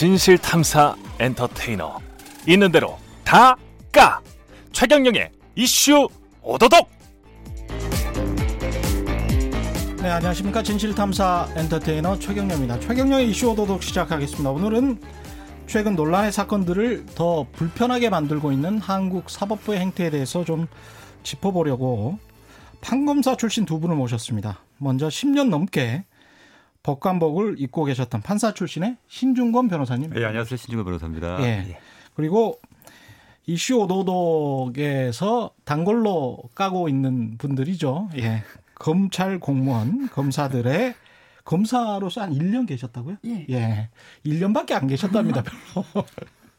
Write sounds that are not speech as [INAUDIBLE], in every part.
진실 탐사 엔터테이너. 있는 대로 다 까. 최경영의 이슈 오도독! 네 안녕하십니까. 진실 탐사 엔터테이너 최경영입니다. 최경영의 이슈 오도독 시작하겠습니다. 오늘은 최근 논란의 사건들을 더 불편하게 만들고 있는 한국 사법부의 행태에 대해서 좀 짚어보려고 판검사 출신 두 분을 모셨습니다. 먼저 10년 넘게 법관복을 입고 계셨던 판사 출신의 신중권 변호사님. 네, 안녕하세요. 신중권 변호사입니다. 예. 그리고 이슈 오도독에서 단골로 까고 있는 분들이죠. 예. 검찰 공무원, 검사들의 검사로서 한 1년 계셨다고요? 예. 예. 1년밖에 안 계셨답니다, 별로.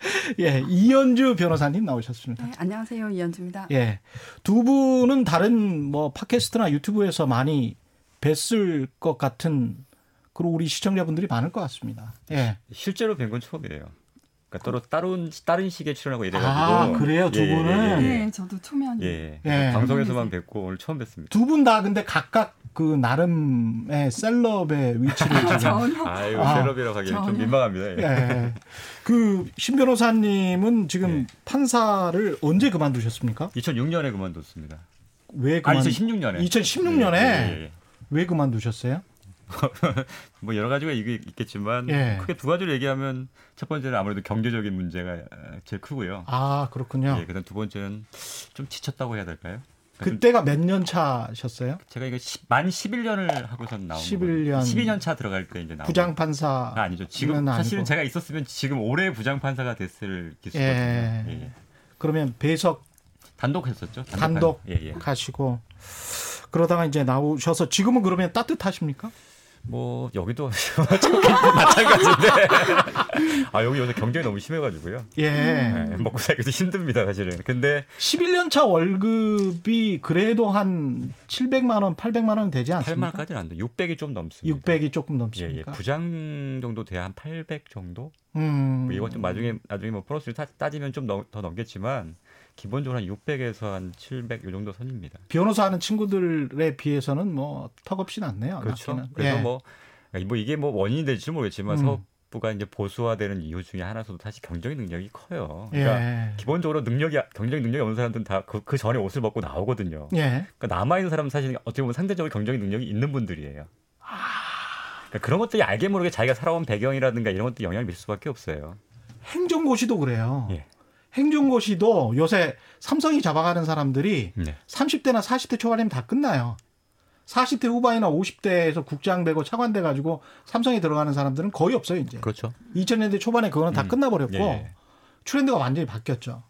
[LAUGHS] 예, 이현주 변호사님 나오셨습니다. 네, 안녕하세요. 이현주입니다. 예. 두 분은 다른 뭐 팟캐스트나 유튜브에서 많이 뵀을 것 같은 그리고 우리 시청자분들이 많을 것 같습니다. 예. 실제로 뵌 건 처음이에요. 그러니까 따로 다른 다른 시기에 출연하고 이래가지고. 아 그래요, 두 예, 예, 분은. 예, 네, 저도 초면. 예. 예. 방송에서만 뵙고 오늘 처음 뵙습니다. 두 분 다 근데 각각 그 나름의 셀럽의 위치를 [LAUGHS] 지금. 전혀. 아유, 아, 셀럽이라고 하기엔 좀. 민망합니다. 예. 예. 그신 변호사님은 지금 예. 판사를 언제 그만두셨습니까? 2006년에 그만뒀습니다. 왜 그만? 아니, 2016년에. 2016년에 예, 예, 왜 그만두셨어요? 예. [LAUGHS] 뭐 여러 가지가 이게 있겠지만 예. 크게 두 가지를 얘기하면 첫 번째는 아무래도 경제적인 문제가 제일 크고요. 아 그렇군요. 예, 그다음 두 번째는 좀 지쳤다고 해야 될까요? 그러니까 좀 그때가 몇 년 차셨어요? 제가 이거 시- 만 11년을 하고선 나온 11 년. 12년 차 들어갈 때 이제 나온 부장 판사 아, 아니죠. 지금 는 사실은 아니고. 제가 있었으면 지금 올해 부장 판사가 됐을 기수거든요. 예. 예. 예. 그러면 배석 단독 했었죠. 단독 판- 예, 예. 가시고 그러다가 이제 나오셔서 지금은 그러면 따뜻하십니까? 뭐 여기도 [LAUGHS] 마찬가지인데. 아 여기 요새 경쟁이 너무 심해가지고요. 예. 예, 먹고 살기도 힘듭니다 사실은. 근데 11년 차 월급이 그래도 한 700만 원, 800만 원 되지 않습니까? 8만까지는 안 돼. 600이 좀 넘습니다. 600이 조금 예, 예. 넘습니까? 부장 정도 돼야 한 800 정도. 음. 뭐 이건 좀 나중에 나중에 뭐 플러스를 따- 따지면 좀 더 넘겠지만 기본적으로 한 600에서 한 700 요 정도 선입니다. 변호사 하는 친구들에 비해서는 뭐 턱없이 낫네요. 그렇죠. 낮게는. 그래서 예. 뭐, 뭐 이게 뭐 원인이 될지 모르겠지만 음. 사업부가 이제 보수화되는 이유 중에 하나도 사실 경쟁 능력이 커요. 그러니까 예. 기본적으로 능력이 경쟁 능력이 없는 사람들은 다그 그 전에 옷을 벗고 나오거든요. 예. 그러니까 남아 있는 사람은 사실 어떻게 보면 상대적으로 경쟁 능력이 있는 분들이에요. 그러니까 그런 것들이 알게 모르게 자기가 살아온 배경이라든가 이런 것들이 영향을 미칠 수밖에 없어요. 행정고시도 그래요. 예. 행정고시도 요새 삼성이 잡아가는 사람들이 네. 30대나 40대 초반이면 다 끝나요. 40대 후반이나 50대에서 국장 되고 차관 돼 가지고 삼성에 들어가는 사람들은 거의 없어요, 이제. 그렇죠. 2000년대 초반에 그거는 다 음. 끝나 버렸고 예. 트렌드가 완전히 바뀌었죠.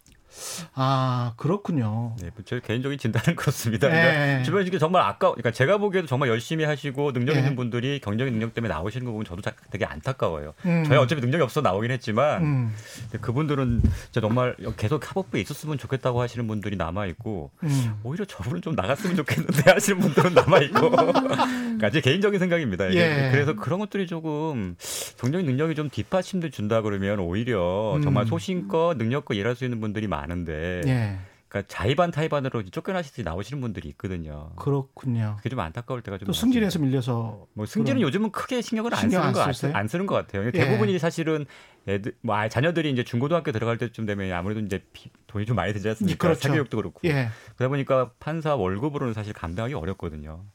아, 그렇군요. 네, 제 개인적인 진단은 [LAUGHS] 그렇습니다. 예. 그러니까 주변에 이게 정말 아까, 그러니까 제가 보기에도 정말 열심히 하시고 능력 있는 예. 분들이 경쟁 능력 때문에 나오시는 거 보면 저도 자- 되게 안타까워요. 음. 저희 어차피 능력이 없어 나오긴 했지만 음, 그분들은 정말 계속 사법부에 있었으면 좋겠다고 하시는 분들이 남아 있고 음. 오히려 저분은 좀 나갔으면 좋겠는데 [LAUGHS] 하시는 분들은 남아 있고 그러니까 제 개인적인 생각입니다. 예. 그래서 그런 것들이 조금 경쟁 능력이 좀 뒷받침돼 준다 그러면 오히려 음. 정말 소신껏 능력껏 일할 수 있는 분들이 많 은데 예. 그러니까 자의반 타의반으로 쫓겨나시듯이 나오시는 분들이 있거든요. 그렇군요. 그게 좀 안타까울 때가 좀또 많습니다. 승진해서 밀려서 뭐 승진은 그런- 요즘은 크게 신경을 안 신경 쓰는 안거 쓰세요? 안 쓰는 것 같아요. 예. 대부분이 사실은 애들 뭐 아, 자녀들이 이제 중고등학교 들어갈 때쯤 되면 아무래도 이제 비- 돈이 좀 많이 들지 않습니까? 그렇죠. 사교육도 그렇고. 예. 그러다 보니까 판사 월급으로는 사실 감당하기 어렵거든요.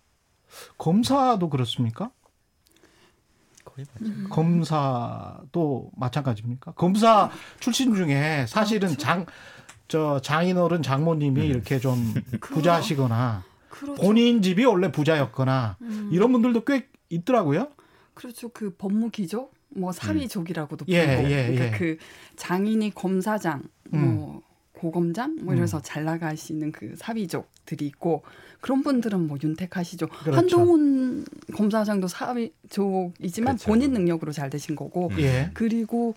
검사도 그렇습니까? 거의 맞죠. 검사도 마찬가지입니까? 검사 출신 중에 사실은 그렇죠. 장, 저 장인어른 장모님이 음. 이렇게 좀 [LAUGHS] 부자시거나 그렇죠. 본인 집이 원래 부자였거나 음, 이런 분들도 꽤 있더라고요. 그렇죠. 그 법무기조, 뭐 사위족이라고도 예, 부르고, 예, 그러니까 예. 그 장인이 검사장, 뭐 고검장, 뭐 이래서 잘 나가시는 그 사위족들이 있고 그런 분들은 뭐 윤택하시죠. 그렇죠. 한동훈 검사장도 사위족이지만 그렇죠. 본인 능력으로 잘 되신 거고 음. 예. 그리고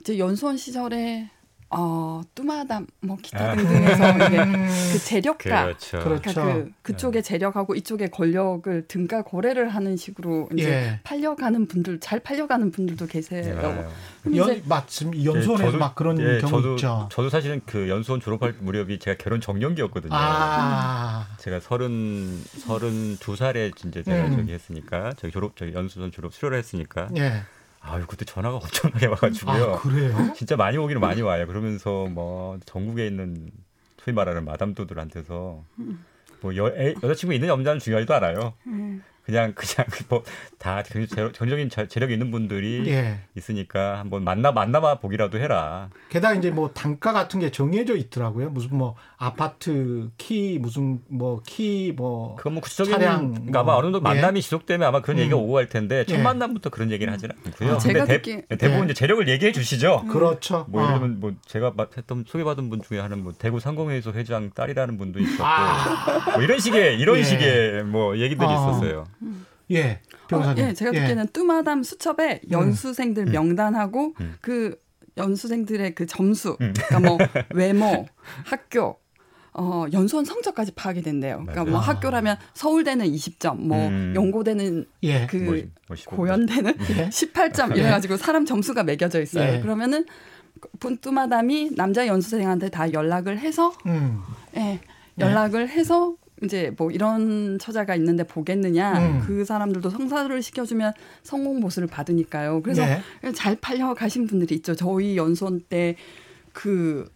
이제 연수원 시절에 어 뚜마담 뭐 기타 아. 등등에서 이게 [LAUGHS] 그 재력가 그렇죠. 그렇죠. 그러니까 그 그쪽에 재력하고 이쪽에 권력을 등가 거래를 하는 식으로 이제 예. 팔려가는 분들 잘 팔려가는 분들도 계세요. 네. 그럼 연, 이제 맞습니다. 연수원에서 예, 저도- 막 그런 예, 경우 저도, 있죠. 저도 사실은 그 연수원 졸업할 무렵이 제가 결혼 정년기였거든요. 아, 제가 서른 서른 두 살에 이제 제가 음. 저기 했으니까 저기 졸업 저기 연수원 졸업 수료를 했으니까 예. 아유 그때 전화가 [LAUGHS] 엄청나게 와가지고요. 아, 그래요? 진짜 많이 오기는 많이 와요. 그러면서 뭐 전국에 있는 소위 말하는 마담또들한테서 뭐 여, 애, 여자친구 있는 남자는 중요하지도 않아요. 음. 그냥 [LAUGHS] 그냥 뭐다 전적인 재력이 있는 분들이 예. 있으니까 한번 만나 만나봐 보기라도 해라. 게다가 이제 뭐 단가 같은 게 정해져 있더라고요. 무슨 뭐 아파트 키 무슨 뭐 키뭐 그건 뭐 구체적인 차량 그러니까 뭐, 아마 어느 정도 만남이 예. 지속되면 아마 그런 음. 얘기가 오고 갈 텐데 첫 예. 만남부터 그런 얘기는 하지는 않고요. 아, 제가 근데 듣기- 대, 부분 예. 이제 재력을 얘기해 주시죠. 그렇죠. 뭐 어. 예를 들면 뭐 제가 마- 했던 소개받은 분 중에 하는 뭐 대구 상공회의소 회장 딸이라는 분도 있었고 뭐 이런 식의 이런 아. 예. 식의 뭐 얘기들이 아. 있었어요. 예. 변호사님. 어, 예, 제가 듣기에는 뚜마담 수첩에 연수생들 음. 명단하고 음. 그 연수생들의 그 점수, 음. 그러니까 뭐 외모, 학교, 어, 연수원 성적까지 파악이 된대요. 그러니까 뭐 맞아요. 학교라면 서울대는 20점, 뭐 음. 연고대는 예. 그. 고연대는 예. 18점 예. 이래가지고 사람 점수가 매겨져 있어요. 예. 그러면은 뚜마담이 남자 연수생한테 다 연락을 해서 음. 예, 연락을 해서 이제 뭐 이런 처자가 있는데 보겠느냐 음. 그 사람들도 성사를 시켜주면 성공 보수를 받으니까요. 그래서 예. 잘 팔려 가신 분들이 있죠. 저희 연수원 때그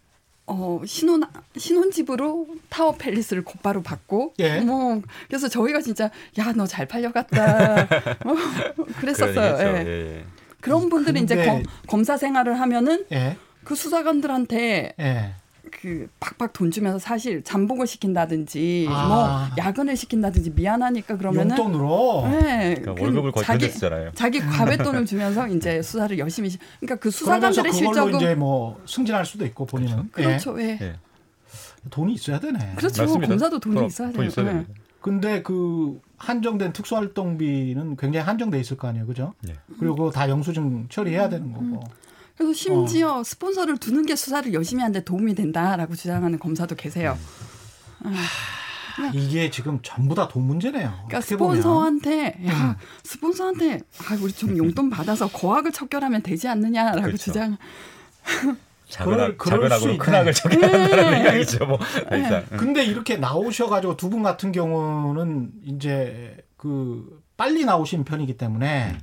어, 신혼 신혼집으로 타워 팰리스를 곧바로 받고 예. 뭐 그래서 저희가 진짜 야 너 잘 팔려갔다 어, [LAUGHS] 그랬었어요. 그런 예. 예, 예. 그런 분들이 이제 근데- 검, 검사 생활을 하면은 예. 그 수사관들한테 예. 그 팍팍 돈 주면서 사실 잠복을 시킨다든지 아. 뭐 야근을 시킨다든지 미안하니까 그러면은 용돈으로 네, 그러니까 그 월급을 거의 자기 전했잖아요. 자기 [LAUGHS] 과외돈을 주면서 이제 수사를 열심히 시- 그러니까 그 수사관들의 실적은 이제 뭐 승진할 수도 있고 본인은 그렇죠. 예. 예. 돈이 있어야 되네. 그렇죠. 맞습니다. 검사도 돈이 그럼 있어야 돈. 있어야 예. 됩니다. 근데 그 한정된 특수활동비는 굉장히 한정돼 있을 거 아니에요, 그죠? 예. 그리고 다 영수증 처리해야 되는 거고. 그래서 심지어 어. 스폰서를 두는 게 수사를 열심히 하는데 도움이 된다라고 주장하는 검사도 계세요. 이게 지금 전부 다 돈 문제네요. 그러니까 어떻게 보면. 음. 스폰서한테 야 스폰서한테 아 우리 좀 용돈 받아서 거학을 척결하면 되지 않느냐라고 그렇죠. 주장. 작은 그럴- 악, 그럴 작은 수 악으로 큰 있네. 악을 적용한다는 생각이죠. 뭐 사실상. 근데 이렇게 나오셔가지고 두 분 같은 경우는 이제 그 빨리 나오신 편이기 때문에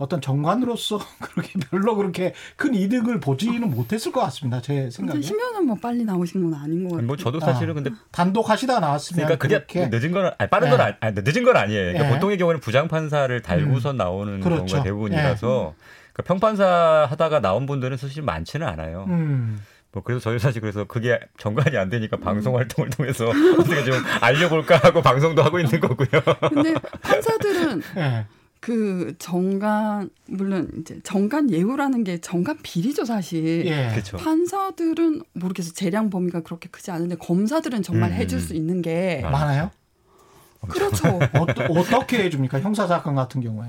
어떤 정관으로서 [LAUGHS] 그렇게 별로 그렇게 큰 이득을 보지는 못했을 것 같습니다. 제 생각에. 심연은 뭐 빨리 나오신 건 아닌 것 같아요. 뭐 저도 사실은 아. 근데 단독 하시다 나왔으면 그러니까 그게 그렇게 늦은 건 아니, 빠른 예. 건 아니, 아니, 늦은 건 아니에요. 그러니까 예. 보통의 경우는 부장 판사를 달고서 나오는 그렇죠. 경우가 대부분이라서 그러니까 평판사 하다가 나온 분들은 사실 많지는 않아요. 음. 뭐 그래서 저희 사실 그래서 그게 정관이 안 되니까 방송 활동을 통해서 [LAUGHS] 어떻게 좀 알려볼까 하고 방송도 하고 있는 거고요. 근데 판사들은 예. [LAUGHS] 그 정관 물론 이제 정관 예우라는 게 정관 비리죠 사실. 예. 그렇죠. 판사들은 모르겠어 재량 범위가 그렇게 크지 않은데 검사들은 정말 음, 해줄 음. 수 있는 게 아. 많아요? 그렇죠. 어떠, 어떻게 해줍니까? 형사 사건 같은 경우에.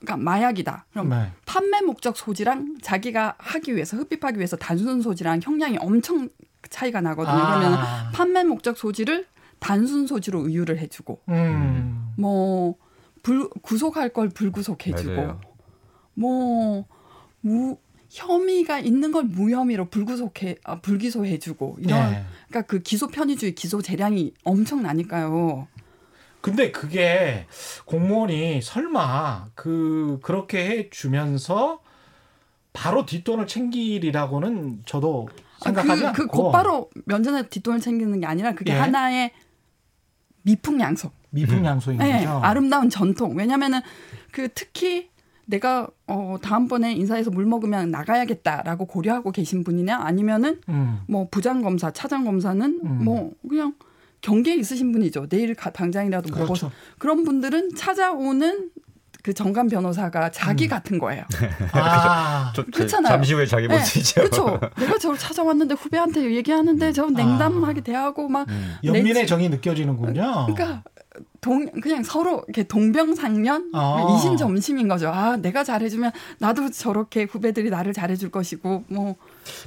그러니까 마약이다. 그럼 네. 판매 목적 소지랑 자기가 하기 위해서 흡입하기 위해서 단순 소지랑 형량이 엄청 차이가 나거든요. 그러면 아. 판매 목적 소지를 단순 소지로 의유를 해주고 음. 뭐 불, 구속할 걸 불구속해주고 맞아요. 뭐 무, 혐의가 있는 걸 무혐의로 불구속해 아, 불기소해주고 이런 네. 그러니까 그 기소 편의주의 기소 재량이 엄청나니까요. 근데 그게 공무원이 설마 그 그렇게 해 주면서 바로 뒷돈을 챙기리라고는 저도 생각하지 그, 않고 그 곧바로 면전에 뒷돈을 챙기는 게 아니라 그게 예. 하나의 미풍양속. 미풍양소인 네, 거죠. 아름다운 전통. 왜냐면은 그 특히 내가 어 다음번에 인사해서 물 먹으면 나가야겠다라고 고려하고 계신 분이냐 아니면은 음. 뭐 부장 검사, 차장 검사는 음. 뭐 그냥 경계에 있으신 분이죠. 내일 가- 당장이라도 먹어서 그렇죠. 그런 분들은 찾아오는 그 정관 변호사가 자기 음. 같은 거예요. [LAUGHS] 아, 저- 저- 그렇잖아요. 잠시 후에 자기 네, 모습이죠. 그렇죠. [LAUGHS] 내가 저를 찾아왔는데 후배한테 얘기하는데 저 냉담하게 대하고 막 음. 연민의 내- 정이 느껴지는군요. 그러니까 동 그냥 서로 이렇게 동병상련 아. 이신점심인 거죠. 아 내가 잘해주면 나도 저렇게 후배들이 나를 잘해줄 것이고 뭐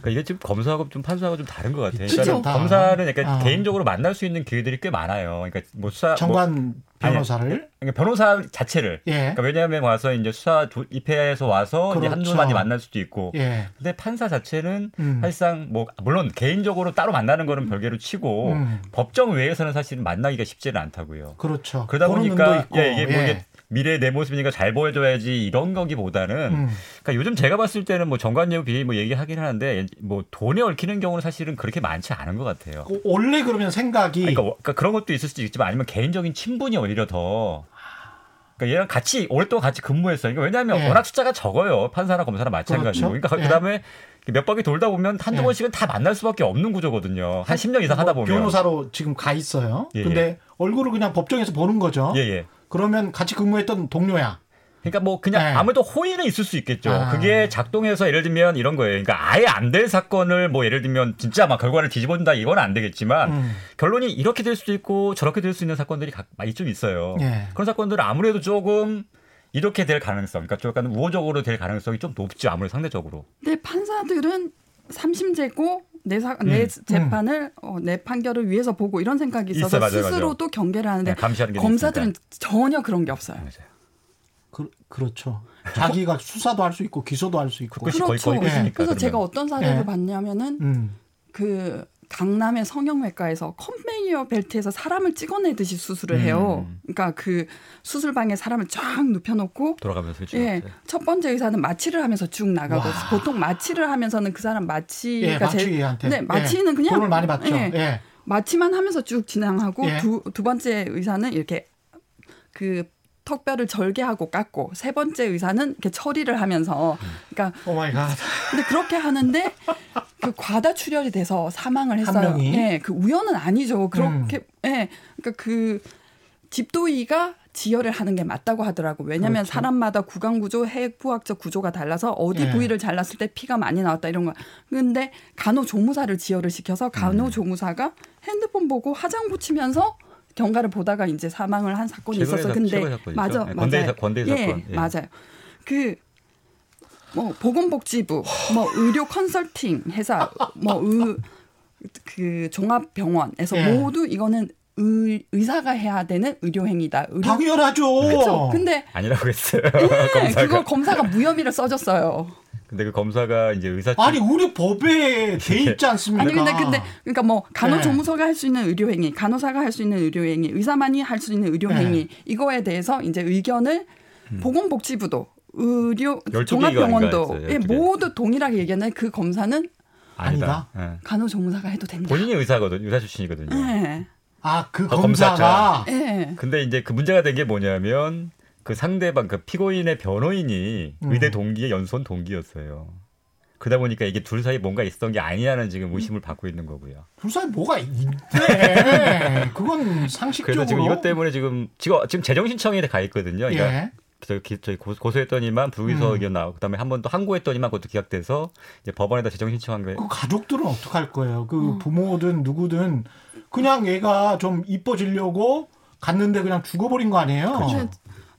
그러니까 이게 지금 검사하고 좀 판사하고 좀 다른 것 같아요. 그러니까 검사는 약간 아. 개인적으로 만날 수 있는 기회들이 꽤 많아요. 그러니까 뭐 수사 뭐, 정관 변호사를 그러니까 변호사 자체를 예. 그러니까 왜냐하면 와서 이제 수사 조- 입회해서 와서 이제 그렇죠. 한두 마디 만날 수도 있고 예. 근데 판사 자체는 음. 사실상 뭐 물론 개인적으로 따로 만나는 거는 별개로 치고 음. 법정 외에서는 사실 만나기가 쉽지는 않다고요. 그렇죠. 그러다 보니까. 예, 이게 뭐 예. 이게 미래의 내 모습이니까 잘 보여줘야지 이런 거기보다는 음. 그러니까 요즘 제가 봤을 때는 뭐 정관예우 비리 뭐 얘기하긴 하는데 뭐 돈에 얽히는 경우는 사실은 그렇게 많지 않은 것 같아요. 어, 원래 그러면 생각이 아니, 그러니까, 그러니까 그런 것도 있을 수도 있지만 아니면 개인적인 친분이 오히려 더 그러니까 얘랑 같이 오랫동안 같이 근무했어요. 그러니까 왜냐하면 네. 워낙 숫자가 적어요. 판사나 검사나 마찬가지고. 그렇죠. 그러니까 네. 그다음에 몇 바퀴 돌다 보면 한두 네. 번씩은 다 만날 수밖에 없는 구조거든요. 한 10년 이상 하다 보면. 변호사로 지금 가 있어요. 예, 근데 얼굴을 그냥 법정에서 보는 거죠. 예, 예. 그러면 같이 근무했던 동료야. 그러니까 뭐 그냥 네. 아무래도 호의는 있을 수 있겠죠. 아. 그게 작동해서 예를 들면 이런 거예요. 그러니까 아예 안 될 사건을 뭐 예를 들면 진짜 막 결과를 뒤집어준다 이건 안 되겠지만 음. 결론이 이렇게 될 수도 있고 저렇게 될 수 있는 사건들이 각- 많이 좀 있어요. 예. 그런 사건들은 아무래도 조금 이렇게 될 가능성, 그러니까 좀 약간 우호적으로 될 가능성이 좀 높죠. 아무래도 상대적으로. 근데 판사들은 삼심제고 내, 사, 내 음. 재판을 어, 내 판결을 위해서 보고 이런 생각이 있어서. 맞아요, 스스로 맞아요. 또 경계를 하는데 네, 감시하는 게 검사들은 전혀 그런 게 없어요. 맞아요. 그, 그렇죠. 자기가 수사도 할 수 있고 기소도 할 수 있고. 그것이 거의 거의 그렇죠. 그래서 그러면. 제가 어떤 사례를 네. 봤냐면은 음. 그 강남의 성형외과에서 컨베이어 벨트에서 사람을 찍어내듯이 수술을 해요. 음. 그러니까 그 수술방에 사람을 쫙 눕혀놓고 돌아가면서. 예, 첫 번째 의사는 마취를 하면서 쭉 나가고 와. 보통 마취를 하면서는 그 사람 마취가 예, 마취한테. 네, 마취는 예, 그냥 돈을 많이 받죠. 예, 예. 마취만 하면서 쭉 진행하고 예. 두, 두 번째 의사는 이렇게 그 턱뼈를 절개하고 깎고 세 번째 의사는 이렇게 처리를 하면서 그러니까 oh my god. 근데 그렇게 하는데 그 과다 출혈이 돼서 사망을 했어요. 명이? 음. 예, 그 우연은 아니죠. 그렇게 예, 그러니까 그 집도의가 지혈을 하는 게 맞다고 하더라고. 왜냐하면 그렇죠. 사람마다 구강 구조, 해부학적 구조가 달라서 어디 예. 부위를 잘랐을 때 피가 많이 나왔다 이런 거. 근데 간호조무사를 지혈을 시켜서 간호조무사가 핸드폰 보고 화장 붙이면서 경과를 보다가 이제 사망을 한 사건이 있었어. 사- 근데. 맞아, 네, 맞아요. 건대 사- 건대 예. 예. 맞아요. 그 뭐 보건복지부, 뭐 의료 컨설팅 회사, 뭐의그 종합병원에서 예. 모두 이거는 의, 의사가 해야 되는 의료 행위다. 의료 당연하죠. 그렇죠. 근데 아니라고 했어요. 예, [LAUGHS] 검사가. 그거 검사가 무혐의를 써줬어요. 근데 그 검사가 이제 의사 아니 우리 법에 [LAUGHS] 돼 있지 않습니까? 아니 근데 근데 그러니까 뭐 네. 간호조무사가 할 수 있는 의료 행위, 간호사가 할 수 있는 의료 행위, 의사만이 할 수 있는 의료 네. 행위 이거에 대해서 이제 의견을 보건복지부도 의료 12개 종합병원도 예, 했어요, 12개. 모두 동일하게 얘기했는데 그 검사는 아니다. 예. 간호조무사가 해도 된다. 본인이 의사거든, 의사 출신이거든요. 예. 아그 아, 검사가 예. 근데 이제 그 문제가 된 게 뭐냐면 그 상대방 그 피고인의 변호인이 음. 의대 동기의 연수원 동기였어요. 그러다 보니까 이게 둘 사이 뭔가 있었던 게 아니냐는 지금 의심을 받고 있는 거고요. 불사에 뭐가 있네. [LAUGHS] 그건 상식적으로. 그래서 지금 이것 때문에 지금 지금 지금 재정 신청에 가 있거든요. 그러니까 예. 저, 기- 저희 고- 고소했더니만 불기소 음. 의견 나오고 그다음에 한 번 또 항고했더니만 그것도 기각돼서 이제 법원에다 재정 신청한 거예요. 그 가족들은 어떡할 거예요? 그 부모든 누구든 그냥 얘가 좀 이뻐지려고 갔는데 그냥 죽어버린 거 아니에요? 근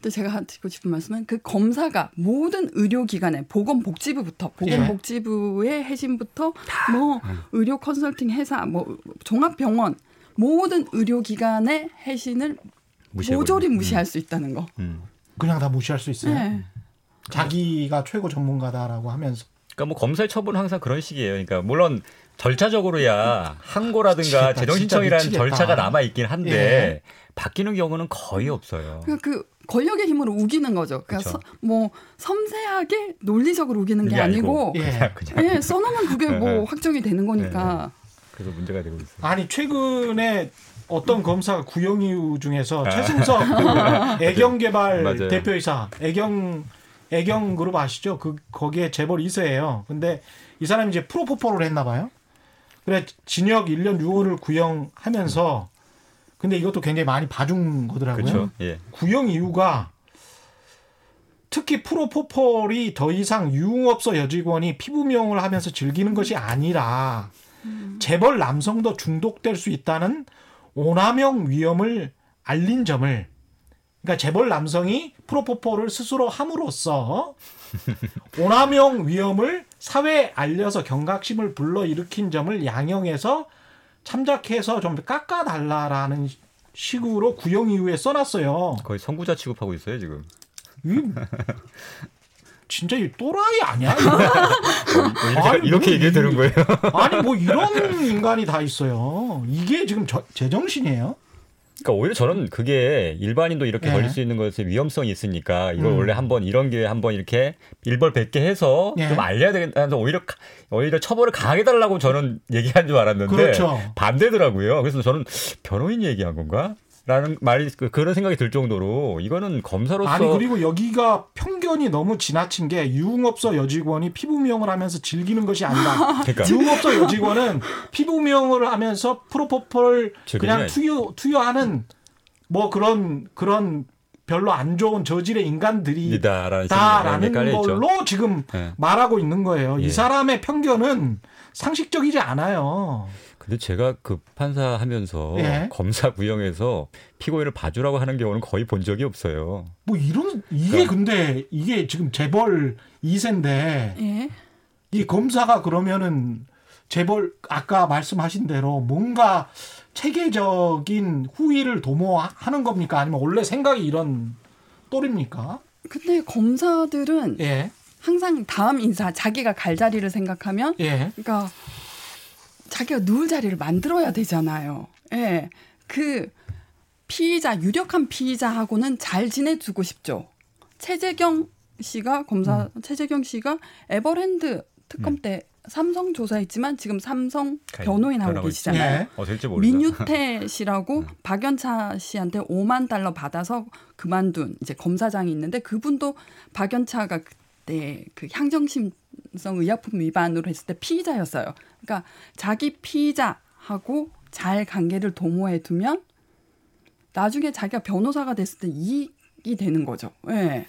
데 제가 드리고 싶은 말씀은 그 검사가 모든 의료기관에 보건복지부부터 보건복지부의 해신부터 뭐 의료 컨설팅 회사 뭐 종합병원 모든 의료기관의 해신을. 모조리 무시할 수 있다는 거. 음. 그냥 다 무시할 수 있어요. 네. 자기가 최고 전문가다라고 하면서 그러니까 뭐 검사의 처분은 항상 그런 식이에요. 그러니까 물론 절차적으로야 항고라든가. 재정 신청이라는 진짜 미치겠다. 절차가 남아 있긴 한데 바뀌는 경우는 거의 없어요. 그러니까 그 권력의 힘으로 우기는 거죠. 그러니까 그쵸. 서- 뭐 섬세하게 논리적으로 우기는 게 아니고, 예. 예, 써놓으면 그게 뭐 네. 확정이 되는 거니까. 그래서 문제가 되고 있어요. 아니 최근에 어떤 검사가 구형이후 중에서 아. 최승석 [LAUGHS] 그 애경개발. 대표이사 애경 애경 그룹 아시죠? 그 거기에 재벌 2세예요. 근데 이 사람이 이제 프로포폴을 했나 봐요. 그래 징역 1년 6월을 구형하면서 근데 이것도 굉장히 많이 봐준 거더라고요. 예. 구형 이유가 특히 프로포폴이 더 이상 유흥업소 여직원이 피부 미용을 하면서 즐기는 것이 아니라 재벌 남성도 중독될 수 있다는 오남용 위험을 알린 점을 그러니까 재벌 남성이 프로포폴을 스스로 함으로써 [LAUGHS] 오남용 위험을 사회에 알려서 경각심을 불러일으킨 점을 양형해서 참작해서 좀 깎아달라라는 식으로 구형 이후에 써놨어요. 거의 선구자 취급하고 있어요 지금. 이 [LAUGHS] 진짜 이 또라이 아니야? [LAUGHS] 이거? 이렇게, 아니, 이렇게 뭐 얘기해 되는 이- 거예요. 아니 뭐 이런 인간이 다 있어요. 이게 지금 저, 제정신이에요? 그러니까 오히려 저는 그게 일반인도 이렇게 예. 걸릴 수 있는 것에 위험성이 있으니까 이걸 음. 원래 한번 이런 게 한번 이렇게 일벌백계 해서 예. 좀 알려야 되겠다. 오히려 가- 오히려 처벌을 강하게 달라고 저는 [LAUGHS] 얘기한 줄 알았는데 그렇죠. 반대더라고요. 그래서 저는 변호인이 얘기한 건가? 라는 말이 그- 그런 생각이 들 정도로 이거는 검사로서 아니 그리고 여기가 편견이 너무 지나친 게 유흥업소 여직원이 피부 미용을 하면서 즐기는 것이 아니라 [LAUGHS] 그러니까 유흥업소 여직원은 피부 미용을 하면서 프로포폴 그냥 투여 투여하는 뭐 그런 그런 별로 안 좋은 저질의 인간들이 이다라는 다라는 생각이 깔려 있죠. 걸로 지금 예. 말하고 있는 거예요. 예. 이 사람의 편견은 상식적이지 않아요. 근데 제가 그 판사 하면서 예. 검사 구형에서 피고인을 봐주라고 하는 경우는 거의 본 적이 없어요. 뭐 이런 이게 그러니까. 근데 이게 지금 재벌 2세인데 예. 이 검사가 그러면은 재벌 아까 말씀하신 대로 뭔가 체계적인 후위를 도모하는 겁니까? 아니면 원래 생각이 이런 또리입니까? 근데 검사들은 예, 항상 다음 인사 자기가 갈 자리를 생각하면 예, 그러니까 자기가 누울 자리를 만들어야 되잖아요. 예. 그 피의자 유력한 피의자하고는 잘 지내주고 싶죠. 최재경 씨가 검사 최재경 씨가 에버랜드 특검 때 삼성 조사했지만 지금 삼성 변호인 하고 계시잖아요. 예. 어 될지 모르죠. 민유태 씨라고 [LAUGHS] 박연차 씨한테 5만 달러 받아서 그만둔 이제 검사장이 있는데 그분도 박연차가 그때 그 향정심 성 의약품 위반으로 했을 때 피의자였어요. 그러니까 자기 피의자하고 잘 관계를 도모해 두면 나중에 자기가 변호사가 됐을 때 이익이 되는 거죠. 예.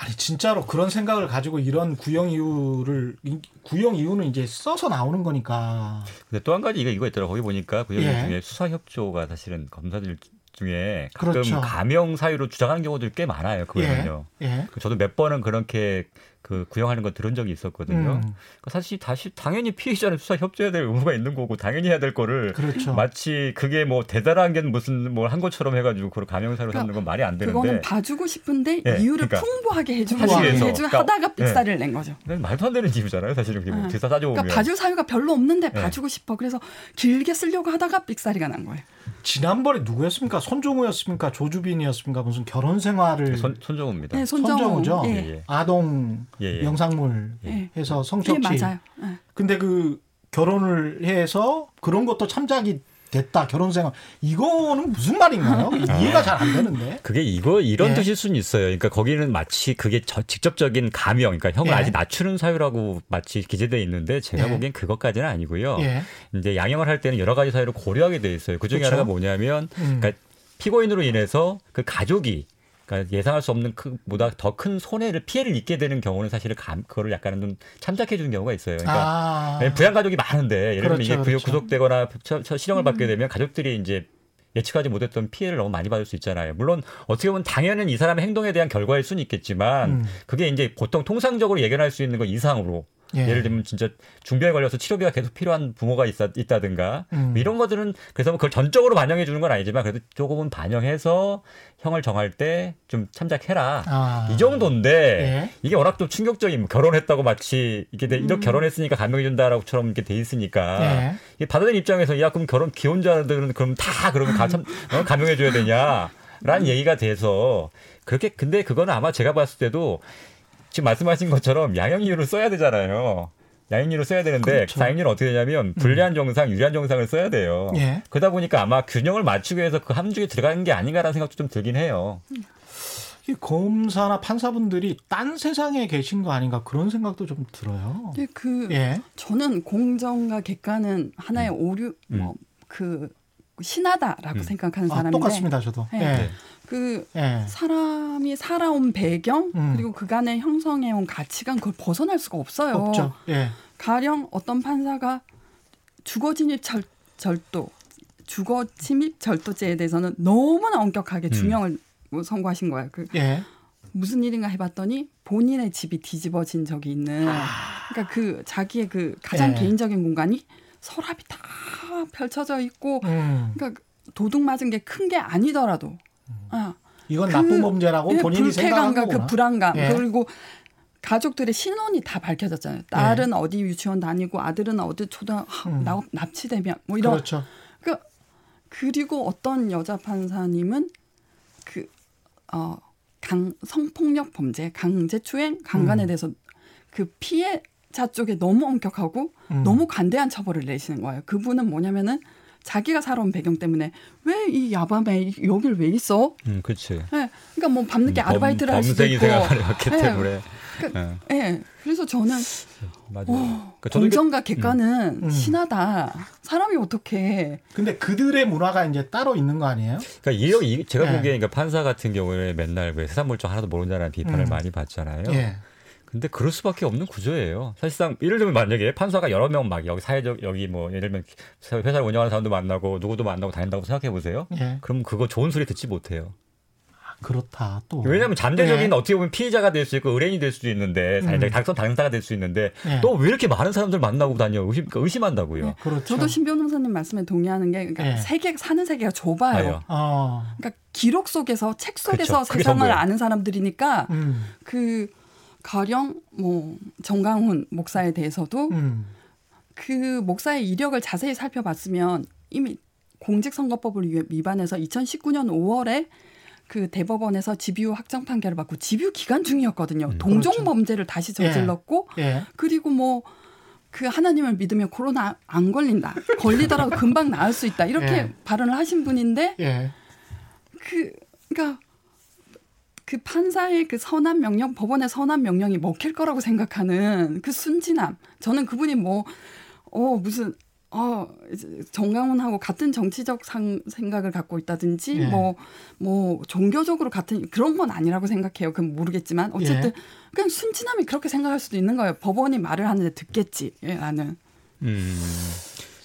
아니 진짜로 그런 생각을 가지고 이런 구형 이유를 이- 구형 이유는 이제 써서 나오는 거니까. 근데 또 한 가지 이거 이거 있더라. 거기 보니까 구형 예. 중에 수사 협조가 사실은 검사들 중에 가끔 그렇죠. 가명 사유로 주장하는 경우들이 꽤 많아요. 그거는요. 예, 예. 저도 몇 번은 그렇게 그 구형하는 거 들은 적이 있었거든요. 음, 그러니까 사실 다시 당연히 피의자는 수사 협조해야 될 의무가 있는 거고 당연히 해야 될 거를 그렇죠. 마치 그게 뭐 대단한 게 무슨 뭘 한 것처럼 해가지고 그걸 사유로 그러니까 삼는 건 말이 안 그거는 되는데 봐주고 싶은데 예, 이유를 그러니까 풍부하게 해주고. 해주 그러니까, 하다가 삑사리를 낸 거죠. 말도 안 되는 이유잖아요. 사실은 그게 뭐 아, 뒤사 따져보면 그러니까 봐줄 사유가 별로 없는데 네. 봐주고 싶어. 그래서 길게 쓰려고 하다가 삑사리가 난 거예요. 지난번에 누구였습니까? 손종우였습니까? 조주빈이었습니까? 무슨 결혼 생활을 손, 손정우입니다. 네, 손정우. 손정우죠. 예. 예, 예. 아동 예, 예. 영상물 예. 해서 네, 성착취. 맞아요. 예. 근데 그 결혼을 해서 그런 것도 참작이 됐다. 결혼 생활. 이거는 무슨 말인가요? 이해가 잘 안 되는데. 그게 이거 이런 예. 뜻일 수는 있어요. 그러니까 거기는 마치 그게 저- 직접적인 가명, 그러니까 형을 예. 아직 낮추는 사유라고 마치 기재돼 있는데 제가 예. 보기엔 그것까지는 아니고요. 예. 이제 양형을 할 때는 여러 가지 사유를 고려하게 돼 있어요. 그 중에 그렇죠. 하나가 뭐냐면 음. 그러니까 피고인으로 인해서 그 가족이 그러니까 예상할 수 없는 큰, 보다 더 큰 손해를 피해를 입게 되는 경우는 사실은 감, 그거를 약간은 좀 참작해 주는 경우가 있어요. 그러니까 아. 부양 가족이 많은데 예를 들면 그렇죠, 이게 그렇죠. 구속되거나 처- 처- 실형을 받게 되면 가족들이 이제 예측하지 못했던 피해를 너무 많이 받을 수 있잖아요. 물론 어떻게 보면 당연은 이 사람의 행동에 대한 결과일 수는 있겠지만 음. 그게 이제 보통 통상적으로 예견할 수 있는 것 이상으로 예. 예. 를 들면 진짜 중병에 걸려서 치료비가 계속 필요한 부모가 있다, 있다든가 음. 뭐 이런 것들은 그래서 뭐 그걸 전적으로 반영해 주는 건 아니지만 그래도 조금은 반영해서 형을 정할 때 좀 참작해라. 아. 이 정도인데 예. 이게 워낙 좀 충격적인 뭐 결혼했다고 마치 이게 돼- 음. 이렇게 결혼했으니까 감명해 준다라고처럼 이렇게 돼 있으니까 예. 이 받아들인 입장에서 야 그럼 결혼 기혼자들은 그럼 다 그러면 가, 참, 어, 감명해 줘야 되냐 라는 얘기가 돼서 그렇게 근데 그거는 아마 제가 봤을 때도 지금 말씀하신 것처럼 양형 이유를 써야 되잖아요. 양형 이유를 써야 되는데 그렇죠. 양형 이유는 어떻게 되냐면 불리한 정상, 유리한 정상을 써야 돼요. 예. 그러다 보니까 아마 균형을 맞추기 위해서 그 함중에 들어가는 게 아닌가라는 생각도 좀 들긴 해요. 이 검사나 판사분들이 딴 세상에 계신 거 아닌가 그런 생각도 좀 들어요. 근데 그 예. 저는 공정과 객관은 하나의 오류 음. 뭐그 신하다라고 음. 생각하는 아, 사람인데 똑같습니다, 저도. 네. 예. 그 예. 사람이 살아온 배경 음. 그리고 그간에 형성해온 가치관 그걸 벗어날 수가 없어요. 없죠. 예. 가령 어떤 판사가 주거 진입 절, 절도, 주거 침입 절도죄에 대해서는 너무나 엄격하게 음. 중형을 선고하신 거예요. 그 예. 무슨 일인가 해봤더니 본인의 집이 뒤집어진 적이 있는 그러니까 그 자기의 그 가장 아. 예. 개인적인 공간이 서랍이 다 펼쳐져 있고 음. 그러니까 도둑 맞은 게 큰게 아니더라도 아, 이건 그- 나쁜 범죄라고 예, 본인이 생각한 불쾌감과 거구나. 그 불안감 예. 그리고 가족들의 신원이 다 밝혀졌잖아요. 딸은 어디 유치원 다니고 아들은 어디 초등 하, 음. 나- 납치되면 뭐 이런 그렇죠. 그 그리고 어떤 여자 판사님은 그, 어, 강, 성폭력 범죄, 강제추행, 강간에 음. 대해서 그 피해 자 쪽에 너무 엄격하고 음. 너무 관대한 처벌을 내시는 거예요. 그분은 뭐냐면은 자기가 살아온 배경 때문에 왜 이 야밤에 여길 왜 있어? 음, 그렇지. 예, 그러니까 뭐 밤늦게 범- 아르바이트를 할 수도 범생이 있고. 생활을 했기 예, 때문에. 그- 예, 예, 그래서 저는 맞아요. 어, 그러니까 공정과 객관은 음. 신하다. 사람이 어떻게 근데 그들의 문화가 이제 따로 있는 거 아니에요? 그러니까 이러, 이, 제가 예. 보기에 그러니까 판사 같은 경우에 맨날 왜 세상 물정 하나도 모른다는 비판을 음. 많이 받잖아요. 예. 근데 그럴 수밖에 없는 구조예요. 사실상 예를 들면 만약에 판사가 여러 명 막 여기 사회적 여기 뭐 예를 들면 회사를 운영하는 사람도 만나고 누구도 만나고 다닌다고 생각해 보세요. 예. 그럼 그거 좋은 소리 듣지 못해요. 그렇다. 또. 왜냐하면 잠재적인 예. 어떻게 보면 피해자가 될 수 있고 의뢰인이 될 수도 있는데 음. 당선 당사가 될 수 있는데 예. 또왜 이렇게 많은 사람들 만나고 다녀 의심 그러니까 의심한다고요. 네. 그렇죠. 저도 신 변호사님 말씀에 동의하는 게 그러니까 예. 세계 사는 세계가 좁아요. 아요. 어. 그러니까 기록 속에서 책 속에서 그쵸. 세상을. 아는 사람들이니까 음. 그 가령 뭐 정강훈 목사에 대해서도 음. 그 목사의 이력을 자세히 살펴봤으면 이미 공직선거법을 위- 위반해서 2019년 5월에 그 대법원에서 집유 확정 판결을 받고 집유 기간 중이었거든요. 음, 동종 그렇죠. 범죄를 다시 예. 저질렀고 예. 그리고 뭐 그 하나님을 믿으면 코로나 안 걸린다. 걸리더라도 금방 나을 수 있다. 이렇게 예. 발언을 하신 분인데 예. 그 그러니까 그 판사의 그 선한 명령, 법원의 선한 명령이 먹힐 거라고 생각하는 그 순진함. 저는 그분이 뭐 어 무슨 어 정강훈하고 같은 정치적 상, 생각을 갖고 있다든지 예. 뭐 뭐 종교적으로 같은 그런 건 아니라고 생각해요. 그건 모르겠지만 어쨌든 예. 그냥 순진함이 그렇게 생각할 수도 있는 거예요. 법원이 말을 하는데 듣겠지. 예, 나는. 음.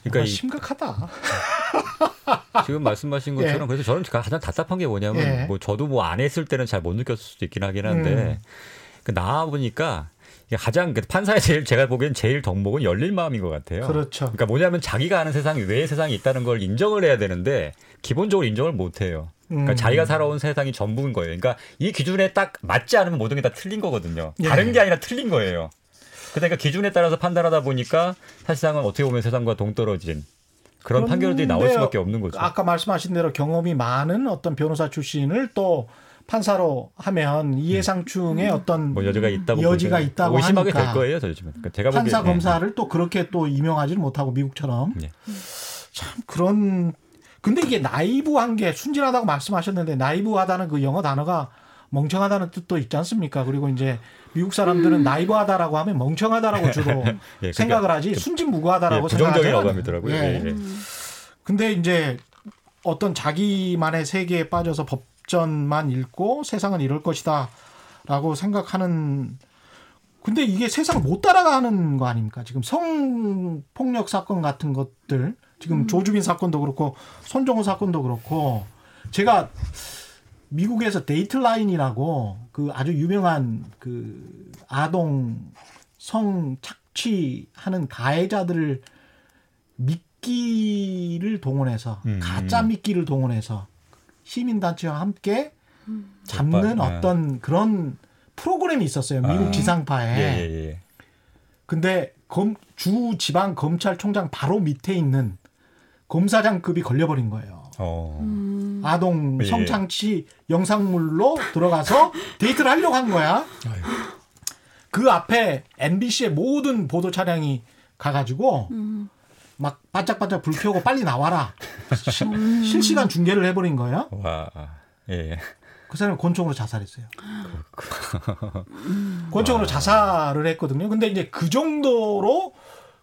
그러니까 심각하다. [LAUGHS] 지금 말씀하신 예. 것처럼 그래서 저는 가장 답답한 게 뭐냐면 예. 뭐 저도 뭐 안 했을 때는 잘 못 느꼈을 수도 있긴 하긴 한데 음. 그 나와 보니까 가장 그 판사의 제일 제가 보기엔 제일 덕목은 열린 마음인 것 같아요. 그렇죠. 그러니까 뭐냐면 자기가 아는 세상 외의 세상이 있다는 걸 인정을 해야 되는데 기본적으로 인정을 못 해요. 그러니까 음. 자기가 살아온 세상이 전부인 거예요. 그러니까 이 기준에 딱 맞지 않으면 모든 게 다 틀린 거거든요. 예. 다른 게 아니라 틀린 거예요. 그러니까 기준에 따라서 판단하다 보니까 사실상은 어떻게 보면 세상과 동떨어진 그런 판결들이 나올 수밖에 없는 거죠. 아까 말씀하신 대로 경험이 많은 어떤 변호사 출신을 또 판사로 하면 이해상충의 어떤 뭐 여지가 있다고 여지가 있다고 의심하게 하니까 될 거예요, 저 요즘은. 그러니까 제가 판사 보기엔, 예. 검사를 또 그렇게 또 임용하지는 못하고 미국처럼 예. 참 그런 근데 이게 나이브한 게 순진하다고 말씀하셨는데 나이브하다는 그 영어 단어가 멍청하다는 뜻도 있지 않습니까? 그리고 이제 미국 사람들은 나이브하다라고 하면 멍청하다라고 주로 [LAUGHS] 예, 그러니까 생각을 하지 그- 순진무구하다라고 예, 부정적인 생각하잖아요. 어감이더라고요. 예. 예, 예. 근데 이제 어떤 자기만의 세계에 빠져서 법전만 읽고 세상은 이럴 것이다라고 생각하는 근데 이게 세상을 못 따라가는 거 아닙니까? 지금 성폭력 사건 같은 것들 지금 조주빈 사건도 그렇고 손정호 사건도 그렇고 제가 미국에서 데이트라인이라고 그 아주 유명한 그 아동 성 착취하는 가해자들을 미끼를 동원해서 음. 가짜 미끼를 동원해서 시민단체와 함께 잡는 오빠, 네. 어떤 그런 프로그램이 있었어요 미국 아. 지상파에. 예, 예, 예. 근데 검, 주 지방 검찰총장 바로 밑에 있는 검사장급이 걸려버린 거예요. 어. 음. 아동 예. 성창치 영상물로 들어가서 [LAUGHS] 데이트를 하려고 한 거야. 그 앞에 MBC의 모든 보도 차량이 가가지고 음. 막 반짝반짝 불 켜고 빨리 나와라. [LAUGHS] 시- 실시간 중계를 해버린 거예요. 와. 예. 그 사람이 권총으로 자살했어요. [LAUGHS] 권총으로 자살을 했거든요. 근데 이제 그 정도로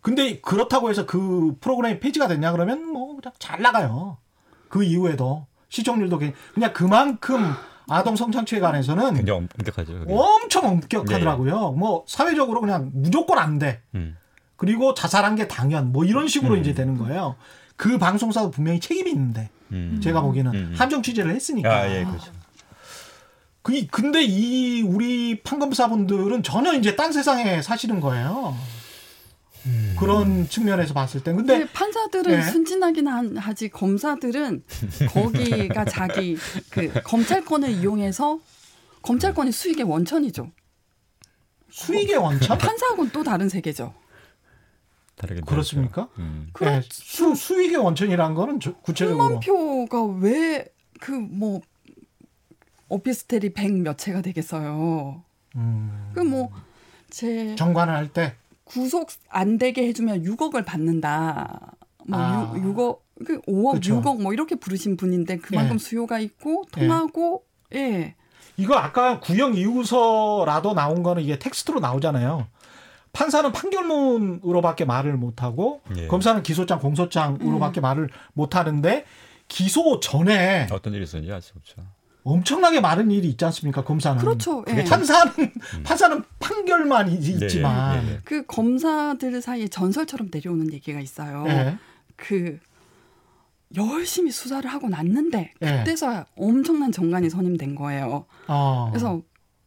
근데 그렇다고 해서 그 프로그램이 폐지가 됐냐 그러면 뭐 그냥 잘 나가요. 그 이후에도 시청률도 괜- 그냥 그만큼 아동 성창취에 관해서는 굉장히 엄격하죠. 그게. 엄청 엄격하더라고요. 뭐 사회적으로 그냥 무조건 안 돼. 음. 그리고 자살한 게 당연 뭐 이런 식으로 음. 이제 되는 거예요. 그 방송사도 분명히 책임이 있는데 음. 제가 보기에는 음. 함정 취재를 했으니까. 아, 예, 그렇죠. 그 근데 이 우리 판검사분들은 전혀 이제 딴 세상에 사시는 거예요. 그런 측면에서 봤을 때. 근데 근데 판사들은 예. 순진하긴 한- 하지 검사들은 거기가 [LAUGHS] 자기 그 검찰권을 이용해서 검찰권이 수익의 원천이죠. 수익의 원천? 판사하고는 또 다른 세계죠. 다르게 그렇습니까? 음. 그렇죠. 예, 수, 수익의 원천이라는 거는 저- 구체적으로 홍만표가 왜 그 뭐 오피스텔이 100몇 채가 되겠어요. 음, 그뭐 제 정관을 할 때 구속 안 되게 해주면 6억을 받는다. 뭐 아. 6, 억그 5억, 그쵸. 6억 뭐 이렇게 부르신 분인데 그만큼 예. 수요가 있고 통하고 예. 이거 아까 구형 이유서라도 나온 거는 이게 텍스트로 나오잖아요. 판사는 판결문으로밖에 말을 못 하고 예. 검사는 기소장 공소장으로밖에 말을 못 하는데 기소 전에 어떤 일이 있었는지 알 수 없죠. 엄청나게 많은 일이 있지 않습니까? 검사는 그렇죠. 예. 판사는 판사는 판결만 있- 네, 있지만 네, 네. 그 검사들 사이에 전설처럼 내려오는 얘기가 있어요. 예. 그 열심히 수사를 하고 났는데 예. 그때서야 엄청난 정관이 선임된 거예요. 어. 그래서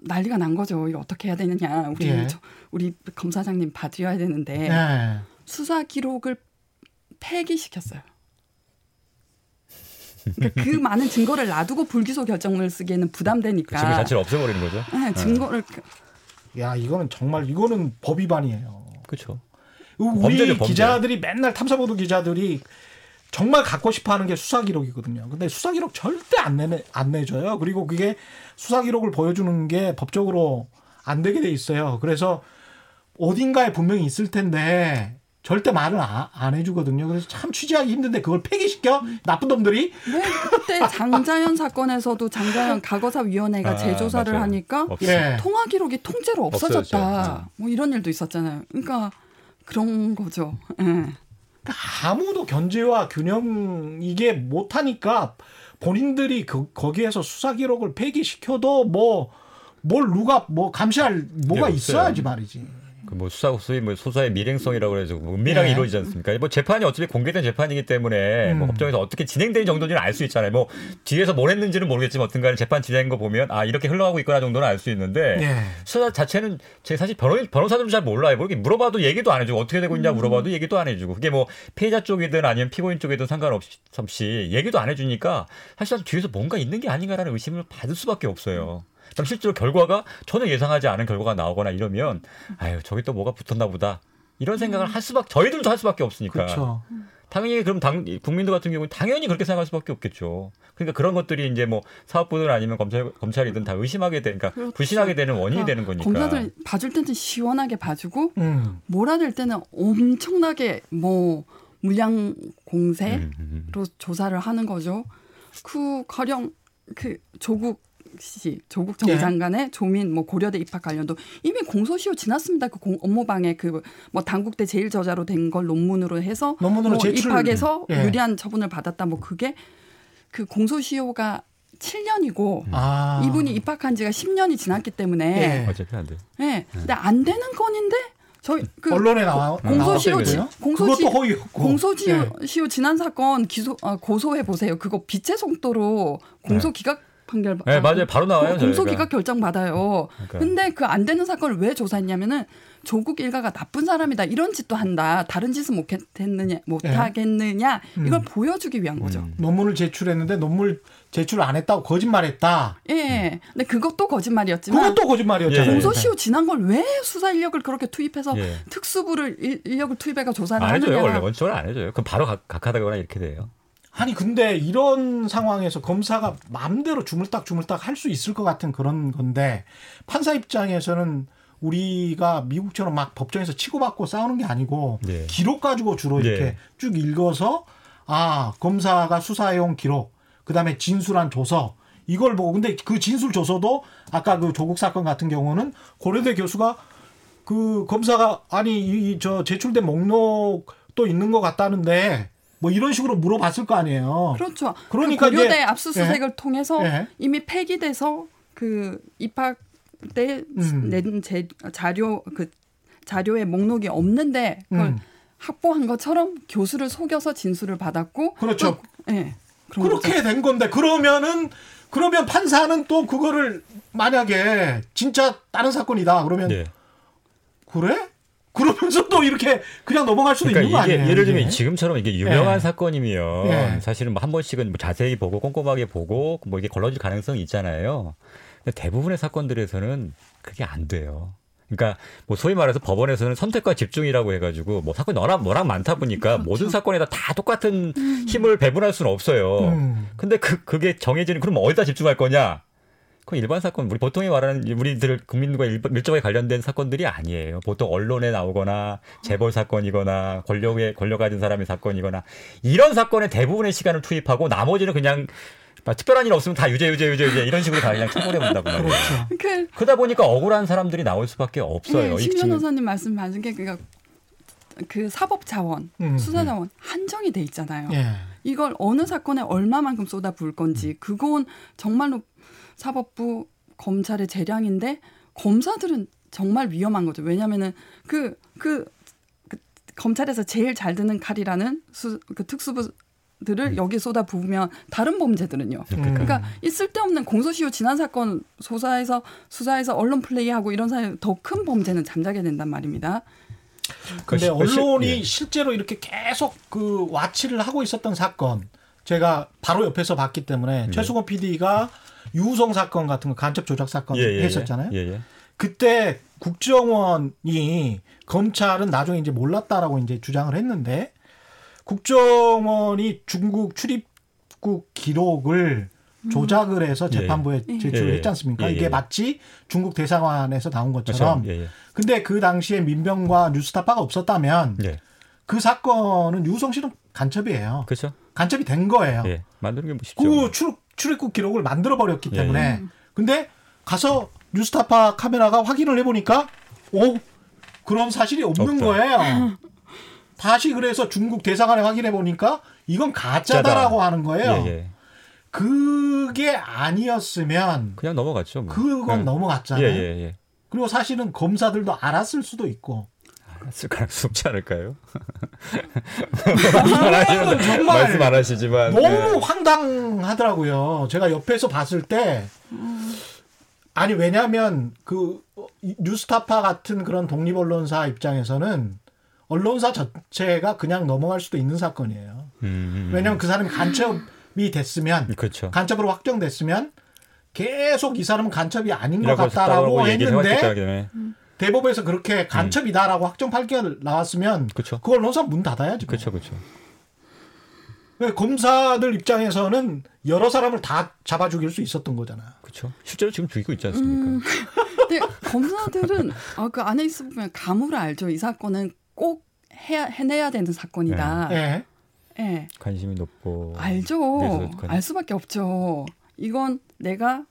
난리가 난 거죠. 이거 어떻게 해야 되느냐. 우리 예. 저- 우리 검사장님 봐드려야 되는데 예. 수사 기록을 폐기시켰어요. 그러니까 그 [LAUGHS] 많은 증거를 놔두고 불기소 결정을 쓰기에는 그 부담되니까 증거 자체를 없애버리는 거죠. 네, 증거를 야 이거는 정말 이거는 법 위반이에요. 그렇죠. 우리 범죄죠, 범죄. 기자들이 맨날 탐사보도 기자들이 정말 갖고 싶어 하는 게 수사 기록이거든요. 근데 수사 기록 절대 안 내내 안 내줘요. 그리고 그게 수사 기록을 보여주는 게 법적으로 안 되게 돼 있어요. 그래서 어딘가에 분명히 있을 텐데 절대 말을 아- 안 해주거든요. 그래서 참 취재하기 힘든데 그걸 폐기시켜 나쁜 놈들이 왜 그때 [LAUGHS] 장자연 사건에서도 장자연 과거사 위원회가 아, 재조사를 맞아요. 하니까 없- 예. 통화 기록이 통째로 없어졌다. 없어졌죠. 뭐 이런 일도 있었잖아요. 그러니까 그런 거죠. 예. 아무도 견제와 균형 이게 못하니까 본인들이 그, 거기에서 수사 기록을 폐기시켜도 뭐 뭘 누가 뭐 감시할 뭐가 네. 있어야지 말이지. 그 뭐 수사 소위 뭐 수사의 밀행성이라고 그래서 뭐 은밀하게 네. 이루어지지 않습니까? 뭐 재판이 어차피 공개된 재판이기 때문에 뭐 음. 법정에서 어떻게 진행되는 정도는 알 수 있잖아요. 뭐 뒤에서 뭘 했는지는 모르겠지만 어떤간에 재판 진행한 거 보면 아 이렇게 흘러가고 있구나 정도는 알 수 있는데 예. 수사 자체는 제 사실 변호 변호사들은 잘 몰라요. 뭐 이렇게 물어봐도 얘기도 안 해주고 어떻게 되고 있냐 물어봐도 얘기도 안 해주고 그게 뭐 피해자 쪽이든 아니면 피고인 쪽이든 상관없이 없이 얘기도 안 해주니까 사실 뒤에서 뭔가 있는 게 아닌가라는 의심을 받을 수밖에 없어요. 그럼 실제로 결과가 전혀 예상하지 않은 결과가 나오거나 이러면 아유 저기 또 뭐가 붙었나 보다 이런 생각을 할 수밖에 저희들도 할 수밖에 없으니까 그렇죠. 당연히 그럼 당 국민들 같은 경우는 당연히 그렇게 생각할 수밖에 없겠죠. 그러니까 그런 것들이 이제 뭐 사업부든 아니면 검찰 검찰이든 다 의심하게 되니까 그렇죠. 불신하게 되는 원인이 되는 거니까. 검사들 봐줄 때는 시원하게 봐주고 음. 몰아낼 때는 엄청나게 뭐 물량 공세로 음, 음, 음. 조사를 하는 거죠. 그 가령 그 조국 씨, 조국 네. 전 장관의 조민 뭐 고려대 입학 관련도 이미 공소시효 지났습니다. 그 공- 업무방해 그 뭐 당국대 제일 저자로 된 걸 논문으로 해서 논문으로 뭐 제출. 입학해서 예. 유리한 처분을 받았다. 뭐 그게 그 공소시효가 7년이고 아. 이분이 입학한 지가 10년이 지났기 때문에 예. 어차피 안 돼. 예. 근데 안 되는 건인데 저희 그 언론에 나와 공소시효? 공소시-. 공소시효 예. 시효 지난 사건 기소 아, 고소해 보세요. 그거 빛의 속도로 공소 기각 판결 네, 아, 맞아요. 바로 나와요, 공소 저희가. 기각 결정 받아요. 그러니까. 근데 그 안 되는 사건을 왜 조사했냐면은 조국 일가가 나쁜 사람이다 이런 짓도 한다. 다른 짓은 못했느냐 못하겠느냐 이걸 보여주기 위한 거죠. 음. 논문을 제출했는데 논문 제출 안 했다고 거짓말했다. 예. 근데 그것도 거짓말이었지만 그것도 거짓말이었잖아요. 예. 공소시효 지난 걸 왜 수사 인력을 그렇게 투입해서 예. 특수부를 일- 인력을 투입해가 조사를 안 해줘요. 하느냐. 원래 원칙은 안 해줘요. 그럼 바로 각- 각하다거나 이렇게 돼요. 아니 근데 이런 상황에서 검사가 마음대로 주물딱 주물딱 할 수 있을 것 같은 그런 건데 판사 입장에서는 우리가 미국처럼 막 법정에서 치고받고 싸우는 게 아니고 예. 기록 가지고 주로 이렇게 예. 쭉 읽어서 아 검사가 수사해온 기록 그다음에 진술한 조서 이걸 보고 근데 그 진술 조서도 아까 그 조국 사건 같은 경우는 고려대 교수가 그 검사가 아니 이 저 제출된 목록도 있는 것 같다는데 뭐 이런 식으로 물어봤을 거 아니에요. 그렇죠. 그러니까 그 고려대 이제- 압수수색을 통해서 예. 이미 폐기돼서 그 입학 때 음. 제, 자료 그 자료에 목록이 없는데 그걸 음. 확보한 것처럼 교수를 속여서 진술을 받았고 그렇죠. 또- 예. 그런 그렇게 거죠. 된 건데 그러면은 그러면 판사는 또 그거를 만약에 진짜 다른 사건이다 그러면 예. 그래? 그러면서 또 이렇게 그냥 넘어갈 수도 있는 거 그러니까 아니에요? 예를 들면? 지금처럼 이게 유명한 예. 사건이면 예. 사실은 뭐 한 번씩은 뭐 자세히 보고 꼼꼼하게 보고 뭐 이게 걸러질 가능성이 있잖아요. 근데 대부분의 사건들에서는 그게 안 돼요. 그러니까 뭐 소위 말해서 법원에서는 선택과 집중이라고 해가지고 뭐 사건이 너랑 너랑 많다 보니까 그렇죠. 모든 사건에다 다 똑같은 힘을 배분할 수는 없어요. 음. 근데 그 그게 정해지는 그럼 어디다 집중할 거냐? 그 일반 사건 우리 보통이 말하는 우리들 국민과 일- 밀접하게 관련된 사건들이 아니에요. 보통 언론에 나오거나 재벌 사건이거나 권력에 권력 가진 사람의 사건이거나 이런 사건에 대부분의 시간을 투입하고 나머지는 그냥 막 특별한 일 없으면 다 유죄 유죄 유죄 유죄 이런 식으로 다 그냥 처벌해 본다고 말이에요. 그렇죠. 그 그러다 보니까 억울한 사람들이 나올 수밖에 없어요. 네, 이신 지- 변호사님 말씀 맞은 게 그니까 그 사법 자원, 음, 수사 자원 한정이 돼 있잖아요. 예. 이걸 어느 사건에 얼마만큼 쏟아 부을 음. 건지 그건 정말로 사법부 검찰의 재량인데 검사들은 정말 위험한 거죠. 왜냐하면은 그, 그, 그 검찰에서 제일 잘 드는 칼이라는 수, 그 특수부 들을 여기 쏟아 부으면 다른 범죄들은요. 음. 그러니까 이 쓸데없는 공소시효 지난 사건 조사해서 수사해서 언론 플레이하고 이런 사이 더 큰 범죄는 잠자게 된단 말입니다. 근데 그 시- 언론이 예. 실제로 이렇게 계속 그 와치를 하고 있었던 사건 제가 바로 옆에서 봤기 때문에 최수건 PD가 유우성 사건 같은 거 간첩 조작 사건 예, 예, 예. 했었잖아요. 예, 예. 그때 국정원이 검찰은 나중에 이제 몰랐다라고 이제 주장을 했는데 국정원이 중국 출입국 기록을 조작을 해서 재판부에 예. 제출을 예, 예. 했지 않습니까? 이게 마치 중국 대사관에서 나온 것처럼. 그렇죠. 예, 예. 근데 그 당시에 민병과 뉴스타파가 없었다면 예. 그 사건은 유성 씨는 간첩이에요. 그렇죠. 간첩이 된 거예요. 예. 만드는 게뭐 쉽죠. 그 출입국 기록을 만들어 버렸기 예, 때문에. 근데 가서 뉴스타파 카메라가 확인을 해보니까 오 그런 사실이 없는 없다. 거예요. [LAUGHS] 다시 그래서 중국 대사관에 확인해 보니까 이건 가짜다라고 가짜다. 하는 거예요. 예, 예. 그게 아니었으면 그냥 넘어갔죠. 뭐. 그건 예. 넘어갔잖아요. 예, 예, 예. 그리고 사실은 검사들도 알았을 수도 있고. 가능성이 높지 않을까요? 이거는 정말 말씀 안 하시지만 너무 예. 황당하더라고요. 제가 옆에서 봤을 때 아니 왜냐하면 그 뉴스타파 같은 그런 독립 언론사 입장에서는 언론사 자체가 그냥 넘어갈 수도 있는 사건이에요. 음, 왜냐하면 그 사람이 간첩이 됐으면 그렇죠. 간첩으로 확정됐으면 계속 이 사람은 간첩이 아닌 것 같다라고 했는데 대법에서 그렇게 간첩이다라고 확정 판결 나왔으면 그렇죠. 그 언론사 문 닫아야지. 뭐. 그렇죠, 그렇죠. 왜 검사들 입장에서는 여러 사람을 다 잡아 죽일 수 있었던 거잖아. 그렇죠. 실제로 지금 죽이고 있지 않습니까? 음. [LAUGHS] 근데 검사들은 아, 그 안에 있으면 가물을 알죠. 이 사건은 꼭 해야, 해내야 되는 사건이다. 예. 예. 관심이 높고 알죠. 관- 알 수밖에 없죠. 이건 내가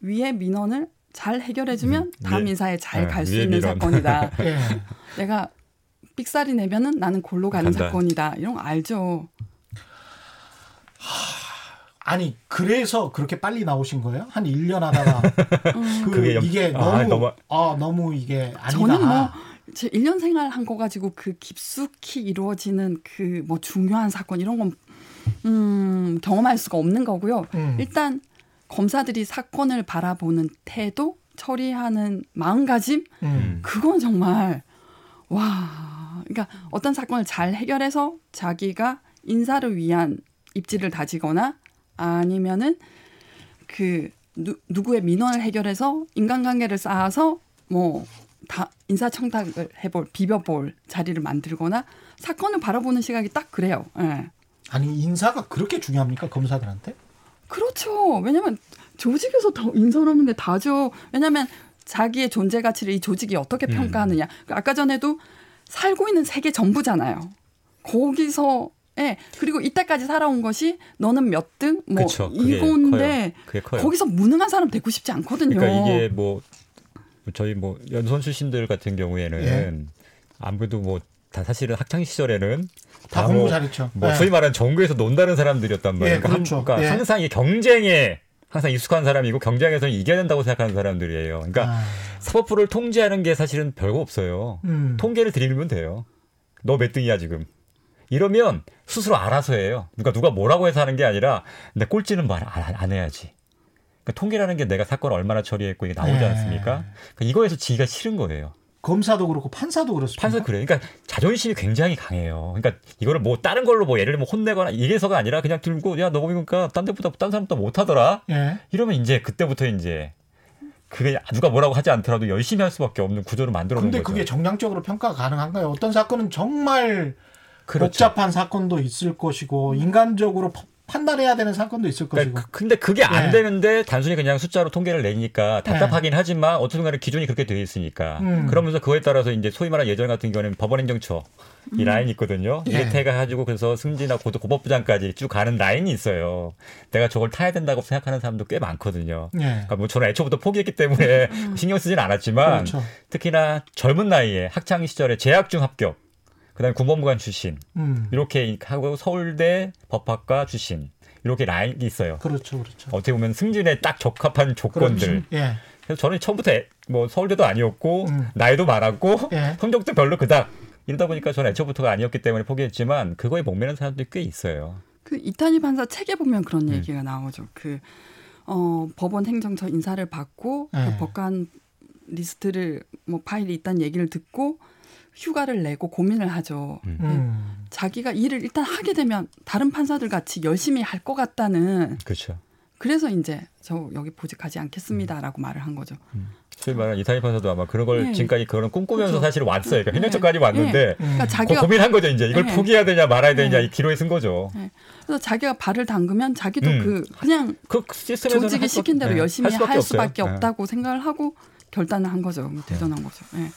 위에 민원을 잘 해결해주면 음, 다음 위에- 인사에 잘 아, 갈수 위에 있는. 사건이다. 예. [LAUGHS] 내가 삑사리 내면은 나는 골로 가는 간다. 사건이다. 이런 거 알죠. 아니 그래서 그렇게 빨리 나오신 거예요? 한 1년 하다가 [LAUGHS] 그 그게 염- 이게 아, 너무 너무- 아 너무 이게 아니다. 저는 뭐, 제 1년 생활 한 거 가지고 그 깊숙이 이루어지는 그 뭐 중요한 사건 이런 건, 음, 경험할 수가 없는 거고요. 음. 일단 검사들이 사건을 바라보는 태도, 처리하는 마음가짐, 음. 그건 정말, 와. 그러니까 어떤 사건을 잘 해결해서 자기가 인사를 위한 입지를 다지거나 아니면은 그 누, 누구의 민원을 해결해서 인간관계를 쌓아서 뭐 다 인사청탁을 해볼 비벼볼 자리를 만들거나 사건을 바라보는 시각이 딱 그래요. 예. 아니 인사가 그렇게 중요합니까 검사들한테? 그렇죠. 왜냐하면 조직에서 더 인사하는 게 다죠. 왜냐하면 자기의 존재 가치를 이 조직이 어떻게 음. 평가하느냐. 그 아까 전에도 살고 있는 세계 전부잖아요. 거기서 예 그리고 이때까지 살아온 것이 너는 몇 등 뭐 그쵸. 이건데 커요. 그게 커요. 거기서 무능한 사람 되고 싶지 않거든요. 그러니까 이게 뭐 저희 뭐 연수원 출신들 같은 경우에는 예. 아무래도 뭐 다 사실은 학창 시절에는 다다 공부 뭐, 잘했죠. 뭐 예. 소위 말하는 정부에서 논다는 사람들이었단 말이에요. 예, 그러니까, 한- 그렇죠. 그러니까 예. 항상 이 경쟁에 항상 익숙한 사람이고 경쟁에서는 이겨야 된다고 생각하는 사람들이에요. 그러니까 아, 사법부를 통제하는 게 사실은 별거 없어요. 음. 통계를 드리면 돼요. 너 몇 등이야 지금. 이러면 스스로 알아서 해요. 누가 누가 뭐라고 해서 하는 게 아니라 내 꼴찌는 말 안 안 해야지. 그러니까 통계라는 게 내가 사건을 얼마나 처리했고 이게 나오지 네. 않습니까? 그러니까 이거에서 지기가 싫은 거예요. 검사도 그렇고 판사도 그렇습니다. 판사 그래요. 그러니까 자존심이 굉장히 강해요. 그러니까 이거를 뭐 다른 걸로 뭐 예를 들면 혼내거나 이게서가 아니라 그냥 들고 야 너 보니까 딴 데보다 딴 사람보다 못하더라. 예. 이러면 이제 그때부터 이제 그게 누가 뭐라고 하지 않더라도 열심히 할 수밖에 없는 구조를 만들어 놓은 근데 거죠. 그게 정량적으로 평가가 가능한가요? 어떤 사건은 정말 그렇죠. 복잡한 사건도 있을 것이고 인간적으로 파- 판단해야 되는 사건도 있을. 그러니까 그- 근데 그게 안 네. 되는데 단순히 그냥 숫자로 통계를 내니까 답답하긴 하지만 어쨌든 간에 기준이 그렇게 되어 있으니까 음. 그러면서 그거에 따라서 이제 소위 말하는 예전 같은 경우는 법원행정처 이 라인이 있거든요. 예. 이게 해가지고 그래서 승진하고 고도 고법부장까지 쭉 가는 라인이 있어요. 내가 저걸 타야 된다고 생각하는 사람도 꽤 많거든요. 예. 그러니까 뭐 저는 애초부터 포기했기 때문에 [LAUGHS] 신경 쓰진 않았지만 그렇죠. 특히나 젊은 나이에 학창 시절에 재학 중 합격, 그다음에 군법무관 출신 음. 이렇게 하고 서울대 법학과 출신 이렇게 라인이 있어요. 그렇죠, 그렇죠. 어떻게 보면 승진에 딱 적합한 조건들. 그렇죠. 예. 그래서 저는 처음부터 애- 뭐 서울대도 아니었고 음. 나이도 많았고 예. [LAUGHS] 성적도 별로 그닥 이러다 보니까 저는 애초부터가 아니었기 때문에 포기했지만 그거에 목매는 사람들이 꽤 있어요. 그 이탄희 판사 책에 보면 그런 음. 얘기가 나오죠. 그 어, 법원 행정처 인사를 받고 네. 그 법관 리스트를 뭐 파일이 있다는 얘기를 듣고 휴가를 내고 고민을 하죠. 음. 자기가 일을 일단 하게 되면 다른 판사들 같이 열심히 할 것 같다는 그렇죠. 그래서 이제 저 여기 보직하지 않겠습니다라고 말을 한 거죠. 소위 말하는 이탄희 판사도 아마 그런 걸 네. 지금까지 그런 꿈꾸면서 그렇죠. 사실 왔어요. 그러니까 네. 행정처까지 왔는데 음. 그러니까 고, 자기가 고민한 거죠. 이제 이걸 네. 포기해야 되냐 말아야 되냐 네. 이 기로에 선 거죠. 그래서 자기가 발을 담그면 자기도 음. 그 그냥 그 조직이 할 수- 시킨 대로 네, 열심히 할 수밖에, 없어요. 네. 없다고 생각을 하고 결단을 한 거죠. 대전한 거죠. 예.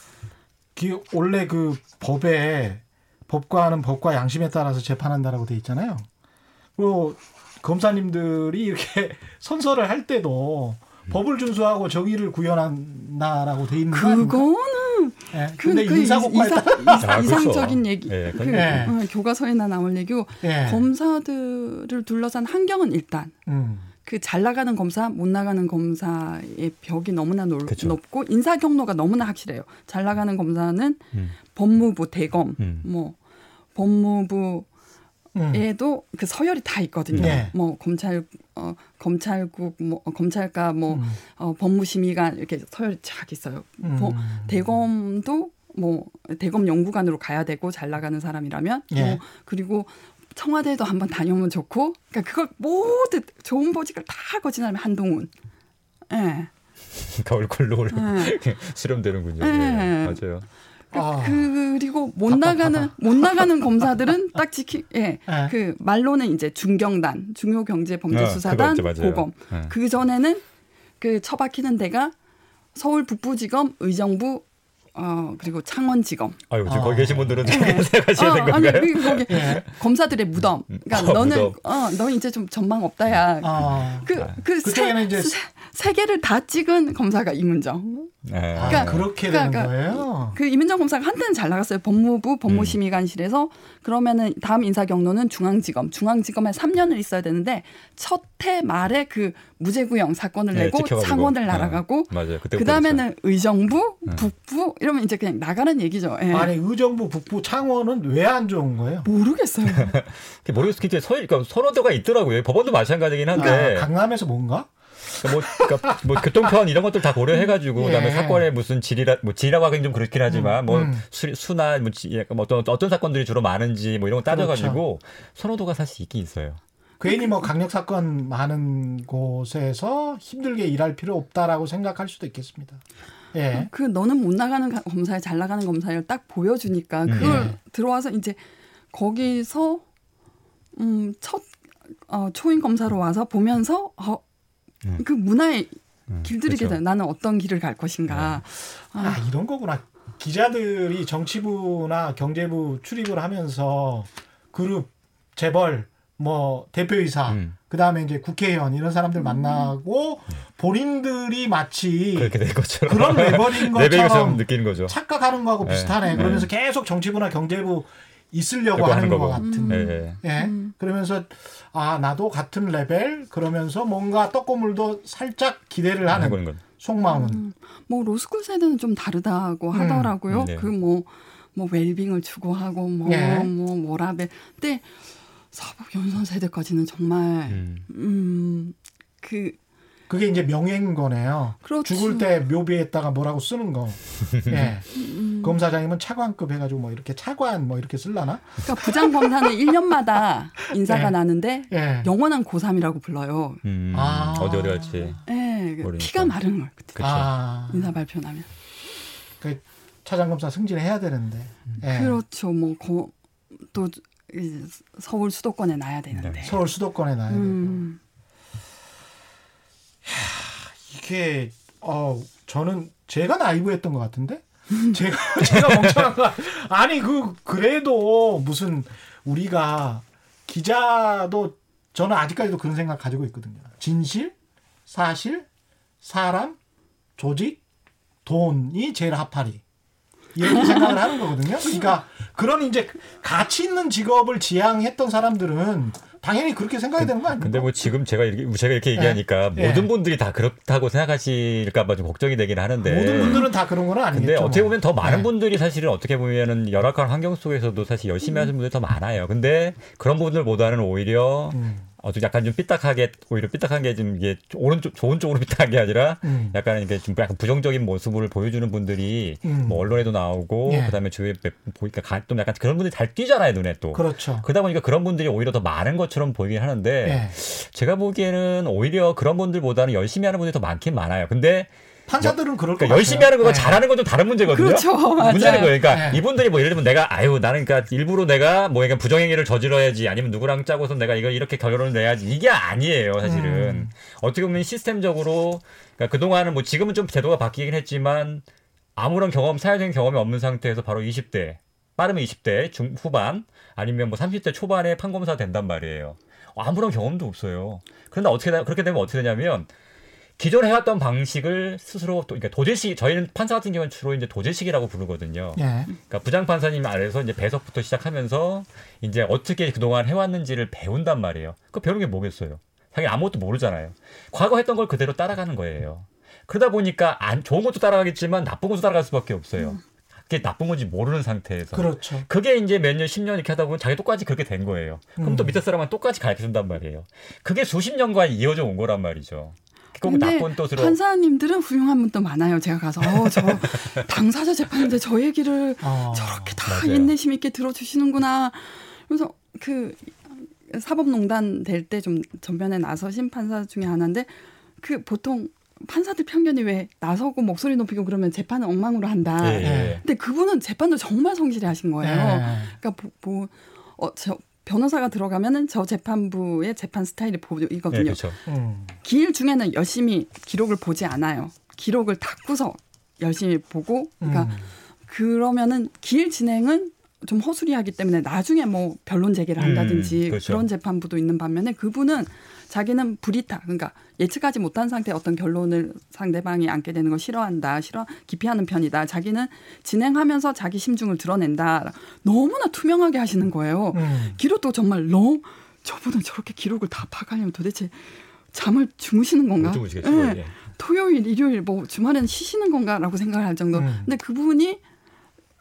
기- 원래 그 법에 법과는 법과 양심에 따라서 재판한다라고 돼 있잖아요. 그리고 검사님들이 이렇게 [LAUGHS] 선서를 할 때도 법을 준수하고 정의를 구현한다라고 돼 있는? 그거는 예. 그, 근데 그 인사고과에 이상. 이상적인 얘기. 예, 그 예. 어, 교과서에나 나올 얘기고 예. 검사들을 둘러싼 환경은 일단 음. 그 잘 나가는 검사, 못 나가는 검사의 벽이 너무나 놀- 그쵸. 높고 인사 경로가 너무나 확실해요. 잘 나가는 검사는 음. 법무부 대검, 음. 뭐 법무부 음. 에도 그 서열이 다 있거든요. 네. 뭐 검찰 어 검찰국 뭐 어, 검찰과 뭐 음. 어, 법무심의관 이렇게 서열이 쫙 있어요. 음. 뭐 대검도 뭐 대검 연구관으로 가야 되고 잘 나가는 사람이라면 예. 뭐 그리고 청와대도 한번 다녀오면 좋고 그러니까 그걸 모두 좋은 보직을 다 거진하면 한동훈. 예. 겨울 콜로를 네. 수렴되는군요. 네. 예, 맞아요. 그, 아. 그리고 못 답답하다. 나가는 못 나가는 검사들은 딱 지키 예. 예. 그 말로는 이제 중경단, 중요경제범죄수사단, 어, 있죠, 맞아요. 고검. 예. 그 전에는 그 처박히는 데가 서울 북부지검, 의정부, 어 그리고 창원지검. 아유, 지금 아. 거기 계신 분들은 좀 네. [LAUGHS] 생각하셔야 된 어, 아니 건가요? 그 거기 예. 검사들의 무덤. 그러니까 어, 너는 무덤. 어너 이제 좀 전망 없다야. 아. 그그 그쪽에는 이제 세 개를 다 찍은 검사가 이문정. 예. 아, 그러니까- 그렇게 그러니까- 되는 거예요. 그 이문정 검사가 한때는 잘 나갔어요. 법무부 법무심의관실에서 그러면은 다음 인사 경로는 중앙지검. 중앙지검에 3년을 있어야 되는데 첫 해 말에 그 무죄구형 사건을 네, 내고 찍혀가지고. 상원을 어, 날아가고 맞아요. 그때 그 다음에는 의정부, 북부 이러면 이제 그냥 나가는 얘기죠. 예. 아니 의정부 북부 창원은 왜 안 좋은 거예요? 모르겠어요. [LAUGHS] 모르겠어요. 이제 서, 그러니까 선호도가 있더라고요. 법원도 마찬가지긴 한데. 그러니까 강남에서 뭔가? 뭐, 그러니까 뭐 교통편 이런 것들 다 고려해가지고 예. 그다음에 사건의 무슨 질이라 뭐 질이라고 하긴 좀 그렇긴 하지만 뭐 음. 수, 수나 뭐 지- 약간 뭐 어떤 어떤 사건들이 주로 많은지 뭐 이런 거 따져가지고 그렇죠. 선호도가 사실 있긴 있어요. 괜히 뭐 강력 사건 많은 곳에서 힘들게 일할 필요 없다라고 생각할 수도 있겠습니다. 예. 그 너는 못 나가는 가- 검사에 잘 나가는 검사를 딱 보여주니까 그걸 네. 들어와서 이제 거기서 음첫 어, 초임 검사로 와서 보면서 어, 음. 그 문화에 길들이게 그렇죠. 돼. 나는 어떤 길을 갈 것인가. 아, 이런 거구나. 기자들이 정치부나 경제부 출입을 하면서 그룹, 재벌, 뭐 대표이사, 음. 그다음에 이제 국회의원 이런 사람들 만나고 본인들이 마치 그렇게 된 것처럼 그런 [LAUGHS] 레벨인 것처럼 느끼는 거죠. 착각하는 거하고 네. 비슷하네. 네. 그러면서 계속 정치부나 경제부 있으려고 하는 것. 같은. 예, 예. 예. 그러면서 아 나도 같은 레벨 그러면서 뭔가 떡고물도 살짝 기대를 하는 하는 건. 속마음은 뭐 로스쿨 세대는 좀 다르다고 음. 하더라고요. 네. 그뭐 뭐 웰빙을 추구하고 뭐 예. 뭐 뭐라벨. 근데 사법 연선 세대까지는 정말 음. 음그 그게 이제 명예인 거네요. 그렇죠. 죽을 때 묘비에다가 뭐라고 쓰는 거. [LAUGHS] 예. 음. 검사장이면 차관급 해가지고 뭐 이렇게 차관 뭐 이렇게 쓸라나? 그러니까 부장 검사는 1년마다 인사가 예. 나는데 예. 영원한 고3이라고 불러요. 음. 아. 어디 어디 갈지. 예. 네, 그. 피가 마르는 거예요. 그때. 아, 인사 발표 나면. 그 차장검사 승진해야 되는데. 예. 그렇죠. 뭐또 서울 수도권에 놔야 되는데. 네. 서울 수도권에 나야 되고. 음, 이게 어 저는 제가 나이브했던 것 같은데 제가 [LAUGHS] 제가 멍청한 거 아니 그 그래도 무슨 우리가 기자도 저는 아직까지도 그런 생각 가지고 있거든요. 진실, 사실, 사람, 조직, 돈이 제일 합하리. 이렇게 생각을 하는 거거든요. 그러니까 그런 이제 가치 있는 직업을 지향했던 사람들은 당연히 그렇게 생각이 되는 거 아닙니까? 근데 뭐 지금 제가 이렇게 제가 이렇게 얘기하니까 예. 모든 분들이 다 그렇다고 생각하실까봐 좀 걱정이 되긴 하는데. 모든 분들은 다 그런 건 아니겠죠. 근데 어떻게 뭐. 보면 더 많은 네. 분들이 사실은 어떻게 보면은 열악한 환경 속에서도 사실 열심히 하시는 분들이 더 많아요. 근데 그런 분들보다는 오히려 음. 어, 좀 약간 좀 삐딱하게 오히려 삐딱한 게 좀 이게 오른쪽 좋은 쪽으로 [LAUGHS] 삐딱한 게 아니라 음. 약간 이게 좀 약간 부정적인 모습을 보여주는 분들이 음. 뭐 언론에도 나오고 예. 그다음에 주위에 보니까 가- 좀 약간 그런 분들이 잘 뛰잖아요 눈에 또. 그렇죠. 그러다 보니까 그런 분들이 오히려 더 많은 것처럼 보이긴 하는데 예. 제가 보기에는 오히려 그런 분들보다는 열심히 하는 분들이 더 많긴 많아요. 근데 판사들은 그럴 것 그러니까. 열심히 하는 거가 네. 잘하는 건 좀 다른 문제거든요. 그렇죠. [LAUGHS] 맞아요. 문제는 거예요. 그러니까 네. 이분들이 뭐 예를 들면 내가 아유 나는 그러니까 일부러 내가 뭐 약간 부정행위를 저질러야지 아니면 누구랑 짜고서 내가 이거 이렇게 결론을 내야지 이게 아니에요 사실은 음. 어떻게 보면 시스템적으로 그러니까 그 동안은 뭐 지금은 좀 제도가 바뀌긴 했지만 아무런 경험 사회적인 경험이 없는 상태에서 바로 20대 빠르면 20대 중 후반 아니면 뭐 30대 초반에 판검사 된단 말이에요. 아무런 경험도 없어요. 그런데 어떻게 되- 그렇게 되면 어떻게 되냐면 기존에 해왔던 방식을 스스로 또 그러니까 도제식 저희는 판사 같은 경우는 주로 이제 도제식이라고 부르거든요. 예. 그러니까 부장 판사님 아래서 이제 배석부터 시작하면서 이제 어떻게 그동안 해왔는지를 배운단 말이에요. 그 배우는 게 뭐겠어요? 당연히 아무것도 모르잖아요. 과거 했던 걸 그대로 따라가는 거예요. 그러다 보니까 안 좋은 것도 따라가겠지만 나쁜 것도 따라갈 수밖에 없어요. 그게 나쁜 건지 모르는 상태에서. 그렇죠. 그게 이제 몇 년, 10년 이렇게 하다 보면 자기 똑같이 그렇게 된 거예요. 그럼 또 음. 밑에 사람은 똑같이 가르쳐 준단 말이에요. 그게 수십 년간 이어져 온 거란 말이죠. 꼭 근데 나쁜 뜻으로. 판사님들은 훌륭한 분도 많아요. 제가 가서 어, 저 [LAUGHS] 당사자 재판인데 저 얘기를 어. 저렇게 다 맞아요. 인내심 있게 들어주시는구나. 그래서 그 사법농단 될 때 좀 전면에 나서신 판사 중에 하나인데 그 보통 판사들 편견이 왜 나서고 목소리 높이고 그러면 재판을 엉망으로 한다. 예, 예. 근데 그분은 재판도 정말 성실히 하신 거예요. 예. 그러니까 뭐, 뭐 어, 저 변호사가 들어가면은 저 재판부의 재판 스타일이 예, 보이거든요. 그렇죠. 음. 기일 중에는 열심히 기록을 보지 않아요. 기록을 닦고서 열심히 보고, 그러니까 음. 그러면은 기일 진행은 좀 허술이하기 때문에 나중에 뭐 변론 제기를 한다든지 음, 그렇죠. 그런 재판부도 있는 반면에 그분은 자기는 불이타 그러니까 예측하지 못한 상태 어떤 결론을 상대방이 안게 되는 걸 싫어한다 싫어 기피하는 편이다 자기는 진행하면서 자기 심중을 드러낸다 너무나 투명하게 하시는 거예요 음. 기록도 정말 너무 저분은 저렇게 기록을 다 파가려면 도대체 잠을 주무시는 건가? 예. 예. 토요일, 일요일 뭐 주말에는 쉬시는 건가라고 생각을 할 정도. 음. 근데 그분이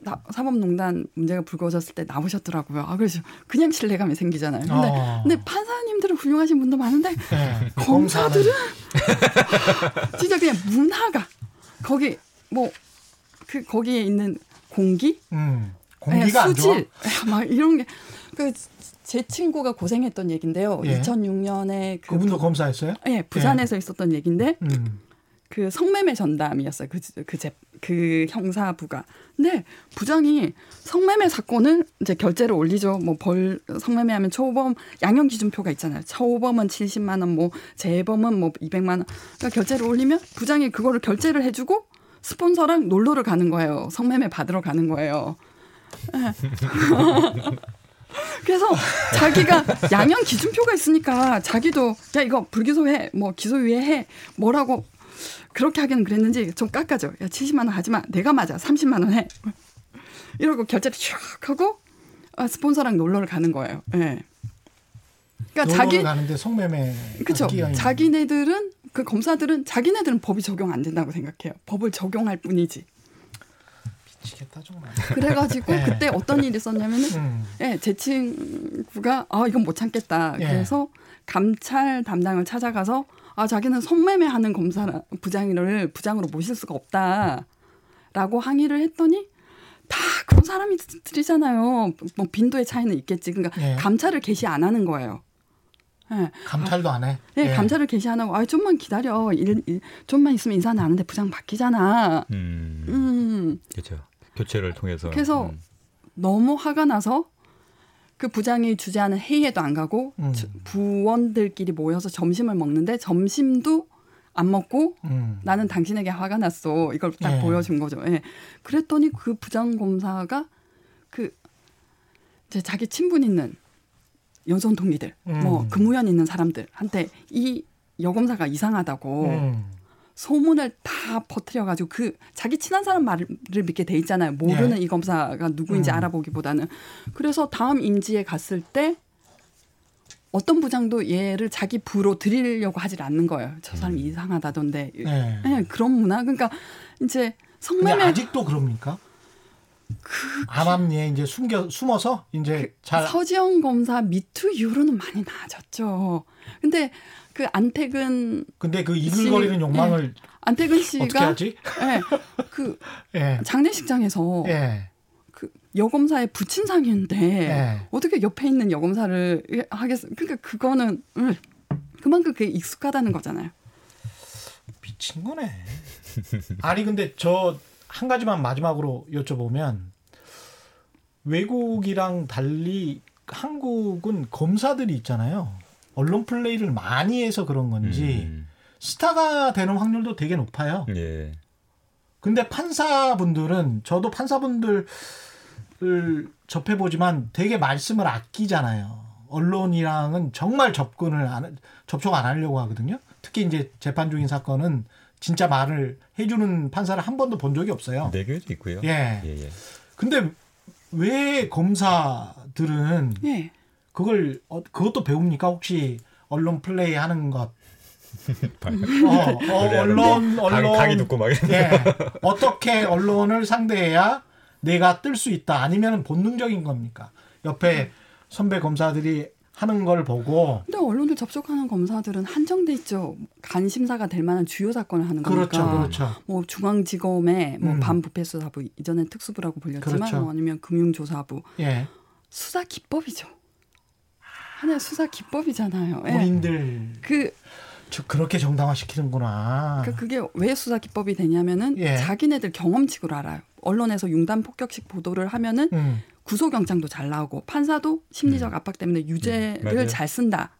나- 사법농단 문제가 불거졌을 때 나오셨더라고요. 아 그래서 그냥 신뢰감이 생기잖아요. 근데 어. 근데 판사님들은 훌륭하신 분도 많은데 예. 검사들은 [LAUGHS] 진짜 그냥 문화가 거기 뭐 그 거기에 있는 공기, 음. 예, 공기가 안 좋아. 수질, 예, 막 이런 게 그 제 친구가 고생했던 얘긴데요. 예. 2006년에 그 그분도 검사였어요? 예, 부산에서 있었던 얘기인데 음. 그 성매매 전담이었어요. 그, 그, 제, 그 형사부가. 근데 부장이 성매매 사건을 이제 결제를 올리죠. 뭐 벌, 성매매 하면 초범, 양형 기준표가 있잖아요. 초범은 70만 원, 뭐, 재범은 뭐 200만 원. 그러니까 결제를 올리면 부장이 그거를 결제를 해 주고 스폰서랑 놀러를 가는 거예요. 성매매 받으러 가는 거예요. 예. [LAUGHS] 그래서 자기가 양형 기준표가 있으니까 자기도 야 이거 불기소해 뭐 기소유예 해 뭐라고 그렇게 하기는 그랬는지 좀 깎아줘 야 70만 원 하지 마 내가 맞아 30만 원 해 이러고 결제를 슉 하고 아, 스폰서랑 놀러를 가는 거예요. 예. 그러니까 자기 가는데 성매매 그렇죠. 있는 자기네들은 그 검사들은 자기네들은 법이 적용 안 된다고 생각해요. 법을 적용할 뿐이지. 미치겠다 정말. 그래가지고 예. 그때 어떤 일이 있었냐면은 음. 예, 제 친구가 아 이건 못 참겠다. 예. 그래서 감찰 담당을 찾아가서 아 자기는 성매매하는 검사 부장을 부장으로 모실 수가 없다라고 항의를 했더니 다 그런 사람들이잖아요. 뭐 빈도의 차이는 있겠지. 그러니까 예. 감찰을 개시 안 하는 거예요. 예. 감찰도 안 해. 예, 예. 감찰을 개시 안 하고 아 좀만 기다려. 일, 일, 좀만 있으면 인사 나는데 부장 바뀌잖아. 음, 음. 그렇죠. 교체를 통해서. 그래서 음. 너무 화가 나서 그 부장이 주재하는 회의에도 안 가고 음. 주- 부원들끼리 모여서 점심을 먹는데 점심도 안 먹고 음. 나는 당신에게 화가 났어. 이걸 딱 예. 보여준 거죠. 예. 그랬더니 그 부장 검사가 그 이제 자기 친분 있는 여전 동기들, 음. 뭐 근무연 있는 사람들한테 이 여검사가 이상하다고 음. 소문을 다 퍼뜨려가지고 그 자기 친한 사람 말을 믿게 돼 있잖아요. 모르는 이 검사가 누구인지 음. 알아보기보다는 그래서 다음 임지에 갔을 때 어떤 부장도 얘를 자기 부로 드리려고 하질 않는 거예요. 저 사람이 이상하다던데. 네. 예, 그런 문화. 그러니까 이제 성매매 아직도 그럽니까? 암암리에 이제 숨겨 숨어서 이제 잘 서지영 검사 미투 이후로는 많이 나아졌죠. 근데 그 안태근 근데 그 이글거리는 씨, 욕망을 안태근 어떻게 씨가 하지? 예, 그 예. 장례식장에서 예. 그 여검사의 부친상인데 예. 어떻게 옆에 있는 여검사를 하겠? 그러니까 그거는 음, 그만큼 그게 익숙하다는 거잖아요. 미친 거네. 아니 근데 저 한 가지만 마지막으로 여쭤보면 외국이랑 달리 한국은 검사들이 있잖아요. 언론 플레이를 많이 해서 그런 건지 음, 스타가 되는 확률도 되게 높아요. 예. 근데 판사분들은 저도 판사분들을 접해 보지만 되게 말씀을 아끼잖아요. 언론이랑은 정말 접근을 안, 접촉 안 하려고 하거든요. 특히 이제 재판 중인 사건은 진짜 말을 해주는 판사를 한 번도 본 적이 없어요. 내교도 있고요. 예. 예, 예. 근데 왜 검사들은 예. 그걸 어, 그것도 배웁니까? 혹시 언론 플레이 하는 것? [LAUGHS] 어, 어, 언론 강, 언론 강의 듣고 막. 예. 어떻게 언론을 상대해야 내가 뜰 수 있다. 아니면 본능적인 겁니까? 옆에 선배 검사들이 하는 걸 보고 근데 언론을 접촉하는 검사들은 한정돼 있죠. 간심사가 될 만한 주요 사건을 하는 그렇죠, 거니까. 그렇죠. 뭐 중앙지검의 뭐 음. 반부패수사부 이전엔 특수부라고 불렸지만 그렇죠. 뭐 아니면 금융조사부 예. 수사 기법이죠. 하나의 수사 기법이잖아요. 예. 본인들 그저 그렇게 정당화 시키는구나. 그러니까 그게 왜 수사 기법이 되냐면은 예. 자기네들 경험칙으로 알아요. 언론에서 융단 폭격식 보도를 하면은 음. 구속영장도 잘 나오고 판사도 심리적 압박 때문에 유죄를 음. 잘 쓴다.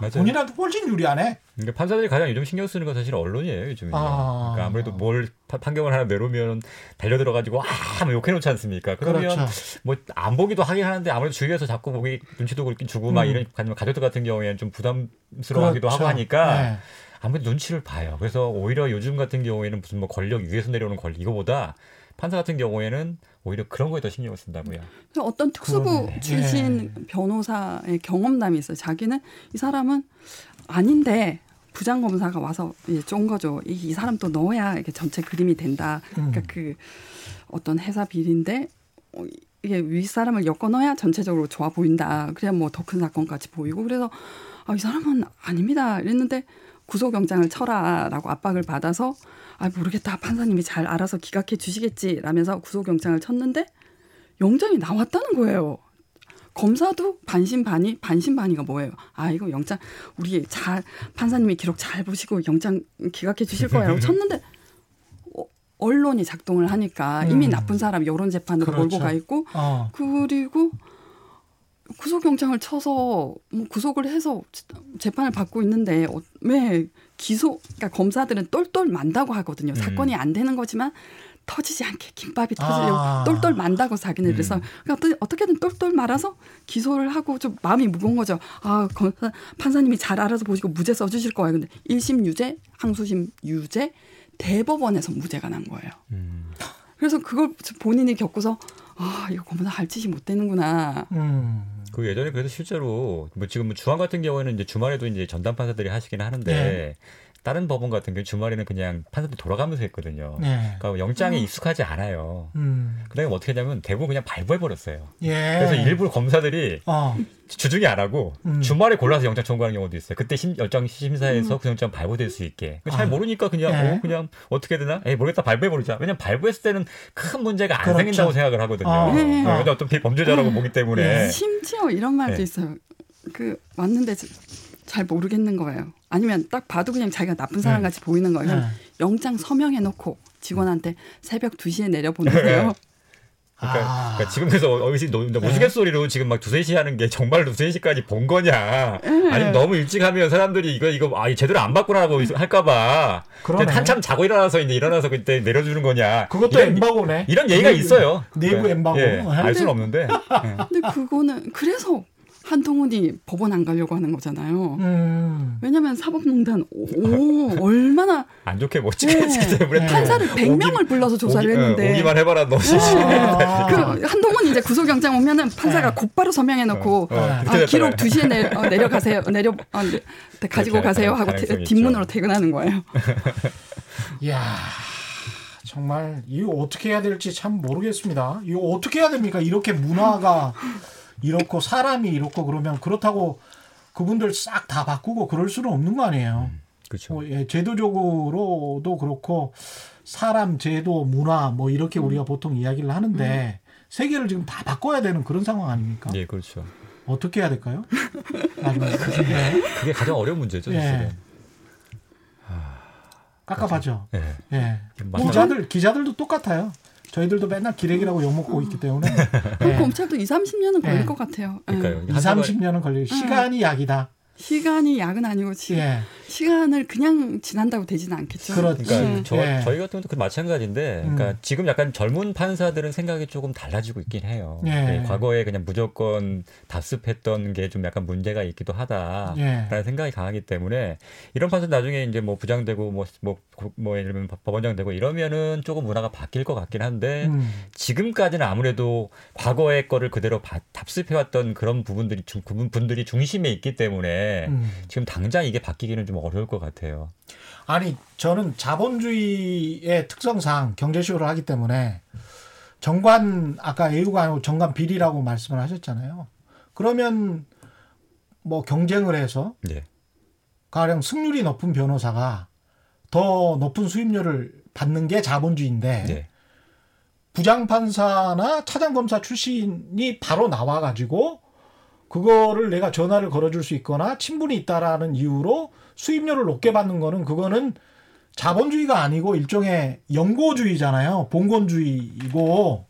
맞아요. 본인한테 훨씬 유리하네. 그러니까 판사들이 가장 요즘 신경 쓰는 건 사실 언론이에요 요즘에. 아. 그러니까 아무래도 뭘 파- 판결을 하나 내놓으면 달려들어 가지고 아뭐 욕해놓지 않습니까? 그러면 그렇죠. 뭐안 보기도 하긴 하는데 아무래도 주위에서 자꾸 보기 눈치도 그렇게 주고 막 음. 이런 아니면 가족들 같은 경우에는 좀 부담스러워하기도 그렇죠. 하고 하니까 예. 아무래도 눈치를 봐요. 그래서 오히려 요즘 같은 경우에는 무슨 뭐 권력 위에서 내려오는 권력 이거보다 판사 같은 경우에는 오히려 그런 거에 더 신경을 쓴다고요. 어떤 특수부 그러네. 출신 변호사의 경험담이 있어요. 자기는 이 사람은 아닌데 부장 검사가 와서 쫀 거죠. 이, 이 사람 또 넣어야 이게 전체 그림이 된다. 그러니까 음. 그 어떤 회사 비리인데 어, 이게 윗 사람을 엮어 넣어야 전체적으로 좋아 보인다. 그래야 뭐 더 큰 사건까지 보이고 그래서 아, 이 사람은 아닙니다. 이랬는데 구속영장을 쳐라라고 압박을 받아서 아 모르겠다 판사님이 잘 알아서 기각해 주시겠지라면서 구속영장을 쳤는데 영장이 나왔다는 거예요. 검사도 반신반의 반신반의가 뭐예요? 아 이거 영장 우리 잘 판사님이 기록 잘 보시고 영장 기각해 주실 거예요. [LAUGHS] 쳤는데 어, 언론이 작동을 하니까 이미 음. 나쁜 사람 여론 재판으로 그렇죠. 몰고 가 있고 어. 그리고 구속영장을 쳐서 뭐 구속을 해서 재판을 받고 있는데 어, 왜 기소 그러니까 검사들은 똘똘 만다고 하거든요. 사건이 안 되는 거지만 터지지 않게 김밥이 터지려고 아. 똘똘 만다고 자기네들 그래서 음. 그러니까 어떻게- 어떻게든 똘똘 말아서 기소를 하고 좀 마음이 무거운 거죠. 아 검사 판사님이 잘 알아서 보시고 무죄 써주실 거예요. 근데 1심 유죄, 항소심 유죄, 대법원에서 무죄가 난 거예요. 음. 그래서 그걸 본인이 겪고서 아 이거 검사 할 짓이 못 되는구나. 음. 그 예전에 그래서 실제로 뭐 지금 뭐 주한 같은 경우에는 이제 주말에도 이제 전담 판사들이 하시긴 하는데 네. 다른 법원 같은 경우 주말에는 그냥 판사들 돌아가면서 했거든요. 네. 그러니까 영장에 익숙하지 않아요. 음. 그다음에 어떻게 하냐면 대부분 그냥 발부해 버렸어요. 예. 그래서 일부 검사들이 어. 주중에 안 하고 음. 주말에 골라서 영장 청구하는 경우도 있어요. 그때 심, 영장 심사에서 그 영장 발부될 수 있게. 잘 아. 모르니까 그냥 예. 어, 그냥 어떻게 되나? 에이 모르겠다 발부해 버리자. 왜냐면 발부했을 때는 큰 문제가 안 그렇죠. 생긴다고 생각을 하거든요. 어. 네, 네. 왜냐면 어떤 피- 범죄자라고 보기 때문에. 예. 심지어 이런 말도 네. 있어요. 그 왔는데 잘 모르겠는 거예요. 아니면 딱 봐도 그냥 자기가 나쁜 사람 네. 같이 보이는 거예요. 네. 영장 서명해 놓고 직원한테 새벽 2시에 내려 보내세요. 그러니까, 아. 그러니까 지금 그래서 어르신 노- 우스갯소리로 지금 막 두세 시 하는 게 정말 두세 시까지 본 거냐? 네. 아니면 너무 일찍 하면 사람들이 이거 이거 아 제대로 안 받구나라고 할까봐 그러네. 한참 자고 일어나서 이제 일어나서 그때 내려주는 거냐? 그것도 이런, 엠바고네. 이런 얘기가 내부- 있어요. 내부 네. 엠바고. 예, 알 수는 없는데. 근데 그거는 그래서 한동훈이 법원 안 가려고 하는 거잖아요. 음. 왜냐면 사법농단 오 얼마나 안 좋게 못 찍었기 네. 때문에 판사를 100명을 불러서 조사를 오기, 했는데 어, 오기만 해봐라 너. 아. 그 한동훈 이제 구속영장 오면은 판사가 네. 곧바로 서명해 놓고 어, 어, 아, 기록 됐잖아요. 2시에 내, 어, 내려가세요. 내려 어, 네, 가지고 가세요 할 하고 태- 뒷문으로. 퇴근하는 거예요. [LAUGHS] 이야, 정말 이거 어떻게 해야 될지 참 모르겠습니다. 이거 어떻게 해야 됩니까? 이렇게 문화가 이렇고 사람이 이렇고 그러면 그렇다고 그분들 싹 다 바꾸고 그럴 수는 없는 거 아니에요. 그렇죠. 뭐, 예, 제도적으로도 그렇고 사람 제도 문화 뭐 이렇게 우리가 보통 이야기를 하는데 세계를 지금 다 바꿔야 되는 그런 상황 아닙니까? 예, 그렇죠. 어떻게 해야 될까요? [LAUGHS] 나중에 네. 그게 가장 어려운 문제죠, 예. 사실은. 깝깝하죠. 예. 예. 맞아요. 기자들 기자들도 똑같아요. 저희들도 맨날 기레기라고 욕먹고 있기 때문에 예. 검찰도 2, 30년은 걸릴 네. 것 같아요. 예. 그러니까요. 2, 30년은 걸리고 시간이 약이다. 시간이 약은 아니고 시, 예. 시간을 그냥 지난다고 되지는 않겠죠. 그러니까 네. 저, 예. 저희 같은 경우도 그 마찬가지인데, 그러니까 음. 지금 약간 젊은 판사들은 생각이 조금 달라지고 있긴 해요. 예. 예, 과거에 그냥 무조건 답습했던 게 좀 약간 문제가 있기도 하다라는 예. 생각이 강하기 때문에 이런 판사 나중에 이제 뭐 부장되고 뭐뭐 뭐 예를 들면 법원장 되고 이러면은 조금 문화가 바뀔 것 같긴 한데 음. 지금까지는 아무래도 과거의 거를 그대로 바- 답습해왔던 그런 부분들이 중, 그분 분들이 중심에 있기 때문에 음. 지금 당장 이게 바뀌기는 좀 어려울 것 같아요. 아니 저는 자본주의의 특성상 경제쇼를 하기 때문에 정관 아까 애우가 아니고 정관 비리라고 말씀을 하셨잖아요. 그러면 뭐 경쟁을 해서 예. 가령 승률이 높은 변호사가 더 높은 수임료를 받는 게 자본주의인데 예. 부장판사나 차장검사 출신이 바로 나와가지고 그거를 내가 전화를 걸어줄 수 있거나 친분이 있다라는 이유로 수임료를 높게 받는 거는 그거는 자본주의가 아니고 일종의 연고주의잖아요. 봉건주의이고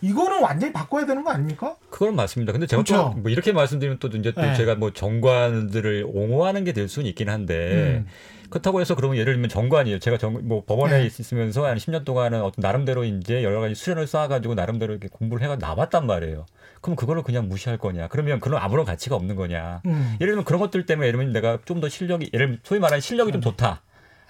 이거는 완전히 바꿔야 되는 거 아닙니까? 그건 맞습니다. 근데 제가 그렇죠. 또뭐 이렇게 말씀드리면 또 이제 또 네. 제가 뭐 정관들을 옹호하는 게 될 수는 있긴 한데 음. 그렇다고 해서 그러면 예를 들면 정관이에요. 제가 정, 뭐 법원에 네. 있으면서 한 10년 동안은 어떤 나름대로 이제 여러 가지 수련을 쌓아가지고 나름대로 이렇게 공부를 해가 나왔단 말이에요. 그럼 그거를 그냥 무시할 거냐? 그러면 그런 아무런 가치가 없는 거냐? 음. 예를 들면 그런 것들 때문에 예를 들면 내가 좀 더 실력이 예를 들면 소위 말하는 실력이 좀 좋다.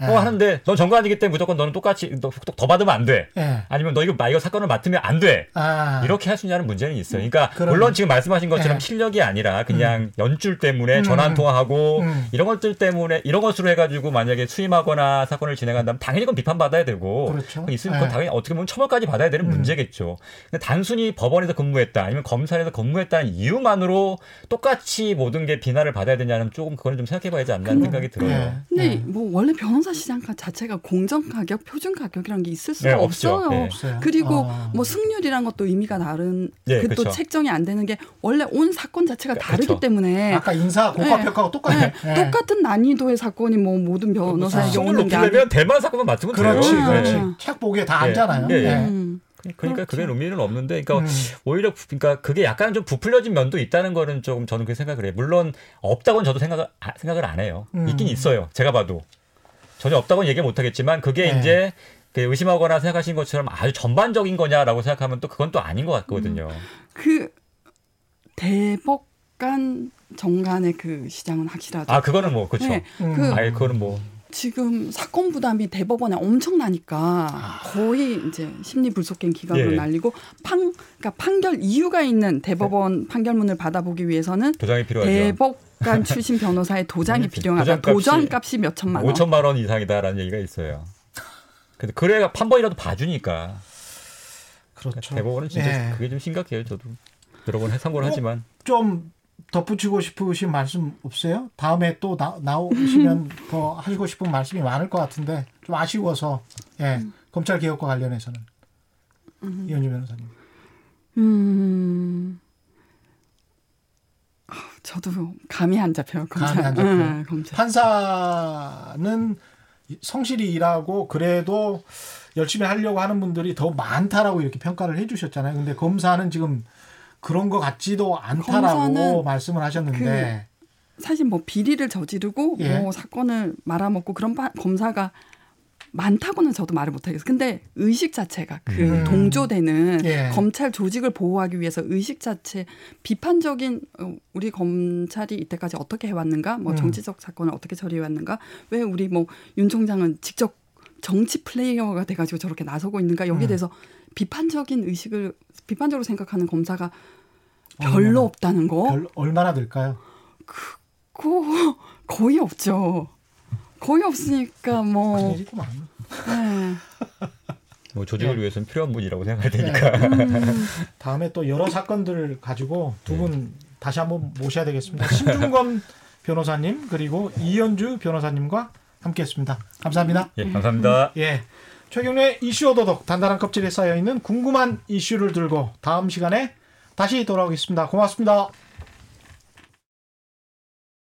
예. 어 하는데 넌 정관이기 때문에 무조건 너는 똑같이 너- 더 받으면 안 돼. 예. 아니면 너 이거 나 이거 사건을 맡으면 안 돼. 아. 이렇게 할 수 있냐는 문제는 있어요. 그러니까 그러네. 물론 지금 말씀하신 것처럼 네. 실력이 아니라 그냥 연줄 때문에 음. 전화 한 통화하고 음. 이런 것들 때문에 이런 것으로 해가지고 만약에 수임하거나 사건을 진행한다면 당연히 그건 비판받아야 되고 그렇죠. 있으면 네. 그건 당연히 어떻게 보면 처벌까지 받아야 되는 음. 문제겠죠. 근데 단순히 법원에서 근무했다 아니면 검찰에서 근무했다는 이유만으로 똑같이 모든 게 비난을 받아야 되냐는 조금 그거는 좀 생각해봐야 되지 않나 하는 생각이 들어요. 예. 근데 예. 뭐 원래 변호사 시장 자체가 공정 가격, 표준 가격이라는 게 있을 수가 네. 없어요. 네. 그리고 아. 뭐 승률이란 것도 의미가 다른 네, 그또 그쵸. 책정이 안 되는 게 원래 온 사건 자체가 그- 다르기 그쵸. 때문에 아까 인사 고가평가하고 똑같네. 네, 예. 똑같은 난이도의 사건이 뭐 모든 변호사에게 오는 게 아니 높이려면 대만 사건만 맡으면 그렇지, 돼요. 그렇지. 네. 책 보기에 다 예. 앉잖아요. 예, 예. 예. 음. 그러니까 그게 그렇죠. 의미는 없는데, 그러니까 음. 오히려 부- 그러니까 그게 약간 좀 부풀려진 면도 있다는 거는 조금 저는 그렇게 생각을 해요. 물론 없다고는 저도 생각을 아- 생각을 안 해요. 음. 있긴 있어요. 제가 봐도 전혀 없다고는 얘기 못 하겠지만 그게 네. 이제 그 의심하거나 생각하신 것처럼 아주 전반적인 거냐라고 생각하면 또 그건 또 아닌 것 같거든요. 그 대법관 정관의 그 시장은 확실하죠. 아 그거는 뭐 그렇죠. 네, 음. 그 아예 그거는 뭐 지금 사건 부담이 대법원에 엄청나니까 거의 이제 심리 불속행 기각으로 예. 날리고 판 그러니까 판결 이유가 있는 대법원 판결문을 받아보기 위해서는 도장이 필요하죠. 대법 관 출신 변호사의 도장이 필요하다. 도장값이 도장 값이 몇 천만 원. 5천만 원 이상이다라는 얘기가 있어요. 근데 그래야 한 번이라도 봐주니까 그렇죠. 대법원은 진짜 예. 그게 좀 심각해요. 저도 여러 번 해상고를 어? 하지만 좀 덧붙이고 싶으신 말씀 없어요? 다음에 또 나, 나오시면 [LAUGHS] 더 하시고 싶은 말씀이 많을 것 같은데 좀 아쉬워서 예 검찰 개혁과 관련해서는 이현주 변호사님. 음. 저도 감이 안 잡혀요. 검사. 감이 안 잡혀요? 응, 검사. 판사는 성실히 일하고 그래도 열심히 하려고 하는 분들이 더 많다라고 이렇게 평가를 해주셨잖아요. 근데 검사는 지금 그런 것 같지도 않다라고 말씀을 하셨는데 사실 뭐 비리를 저지르고 예. 뭐 사건을 말아먹고 그런 바- 검사가 많다고는 저도 말을 못하겠어요. 근데 의식 자체가 그 음. 동조되는 예. 검찰 조직을 보호하기 위해서 의식 자체 비판적인 어, 우리 검찰이 이때까지 어떻게 해왔는가, 뭐 음. 정치적 사건을 어떻게 처리해왔는가, 왜 우리 뭐 윤 총장은 직접 정치 플레이어가 돼가지고 저렇게 나서고 있는가 여기에 음. 대해서 비판적인 의식을 비판적으로 생각하는 검사가 별로 없다는 거. 별, 얼마나 될까요? 거 거의 없죠. 거의 없으니까 뭐 큰일이구만. 네. 뭐 조직을 네. 위해서는 필요한 분이라고 생각할 테니까. 음, [LAUGHS] 다음에 또 여러 사건들을 가지고 두분 다시 한번 모셔야 되겠습니다. 신중건 [LAUGHS] 변호사님 그리고 이현주 변호사님과 함께했습니다. 감사합니다. 예, 감사합니다. 예. 최경련의 이슈 오도독 단단한 껍질에 쌓여 있는 궁금한 이슈를 들고 다음 시간에 다시 돌아오겠습니다. 고맙습니다.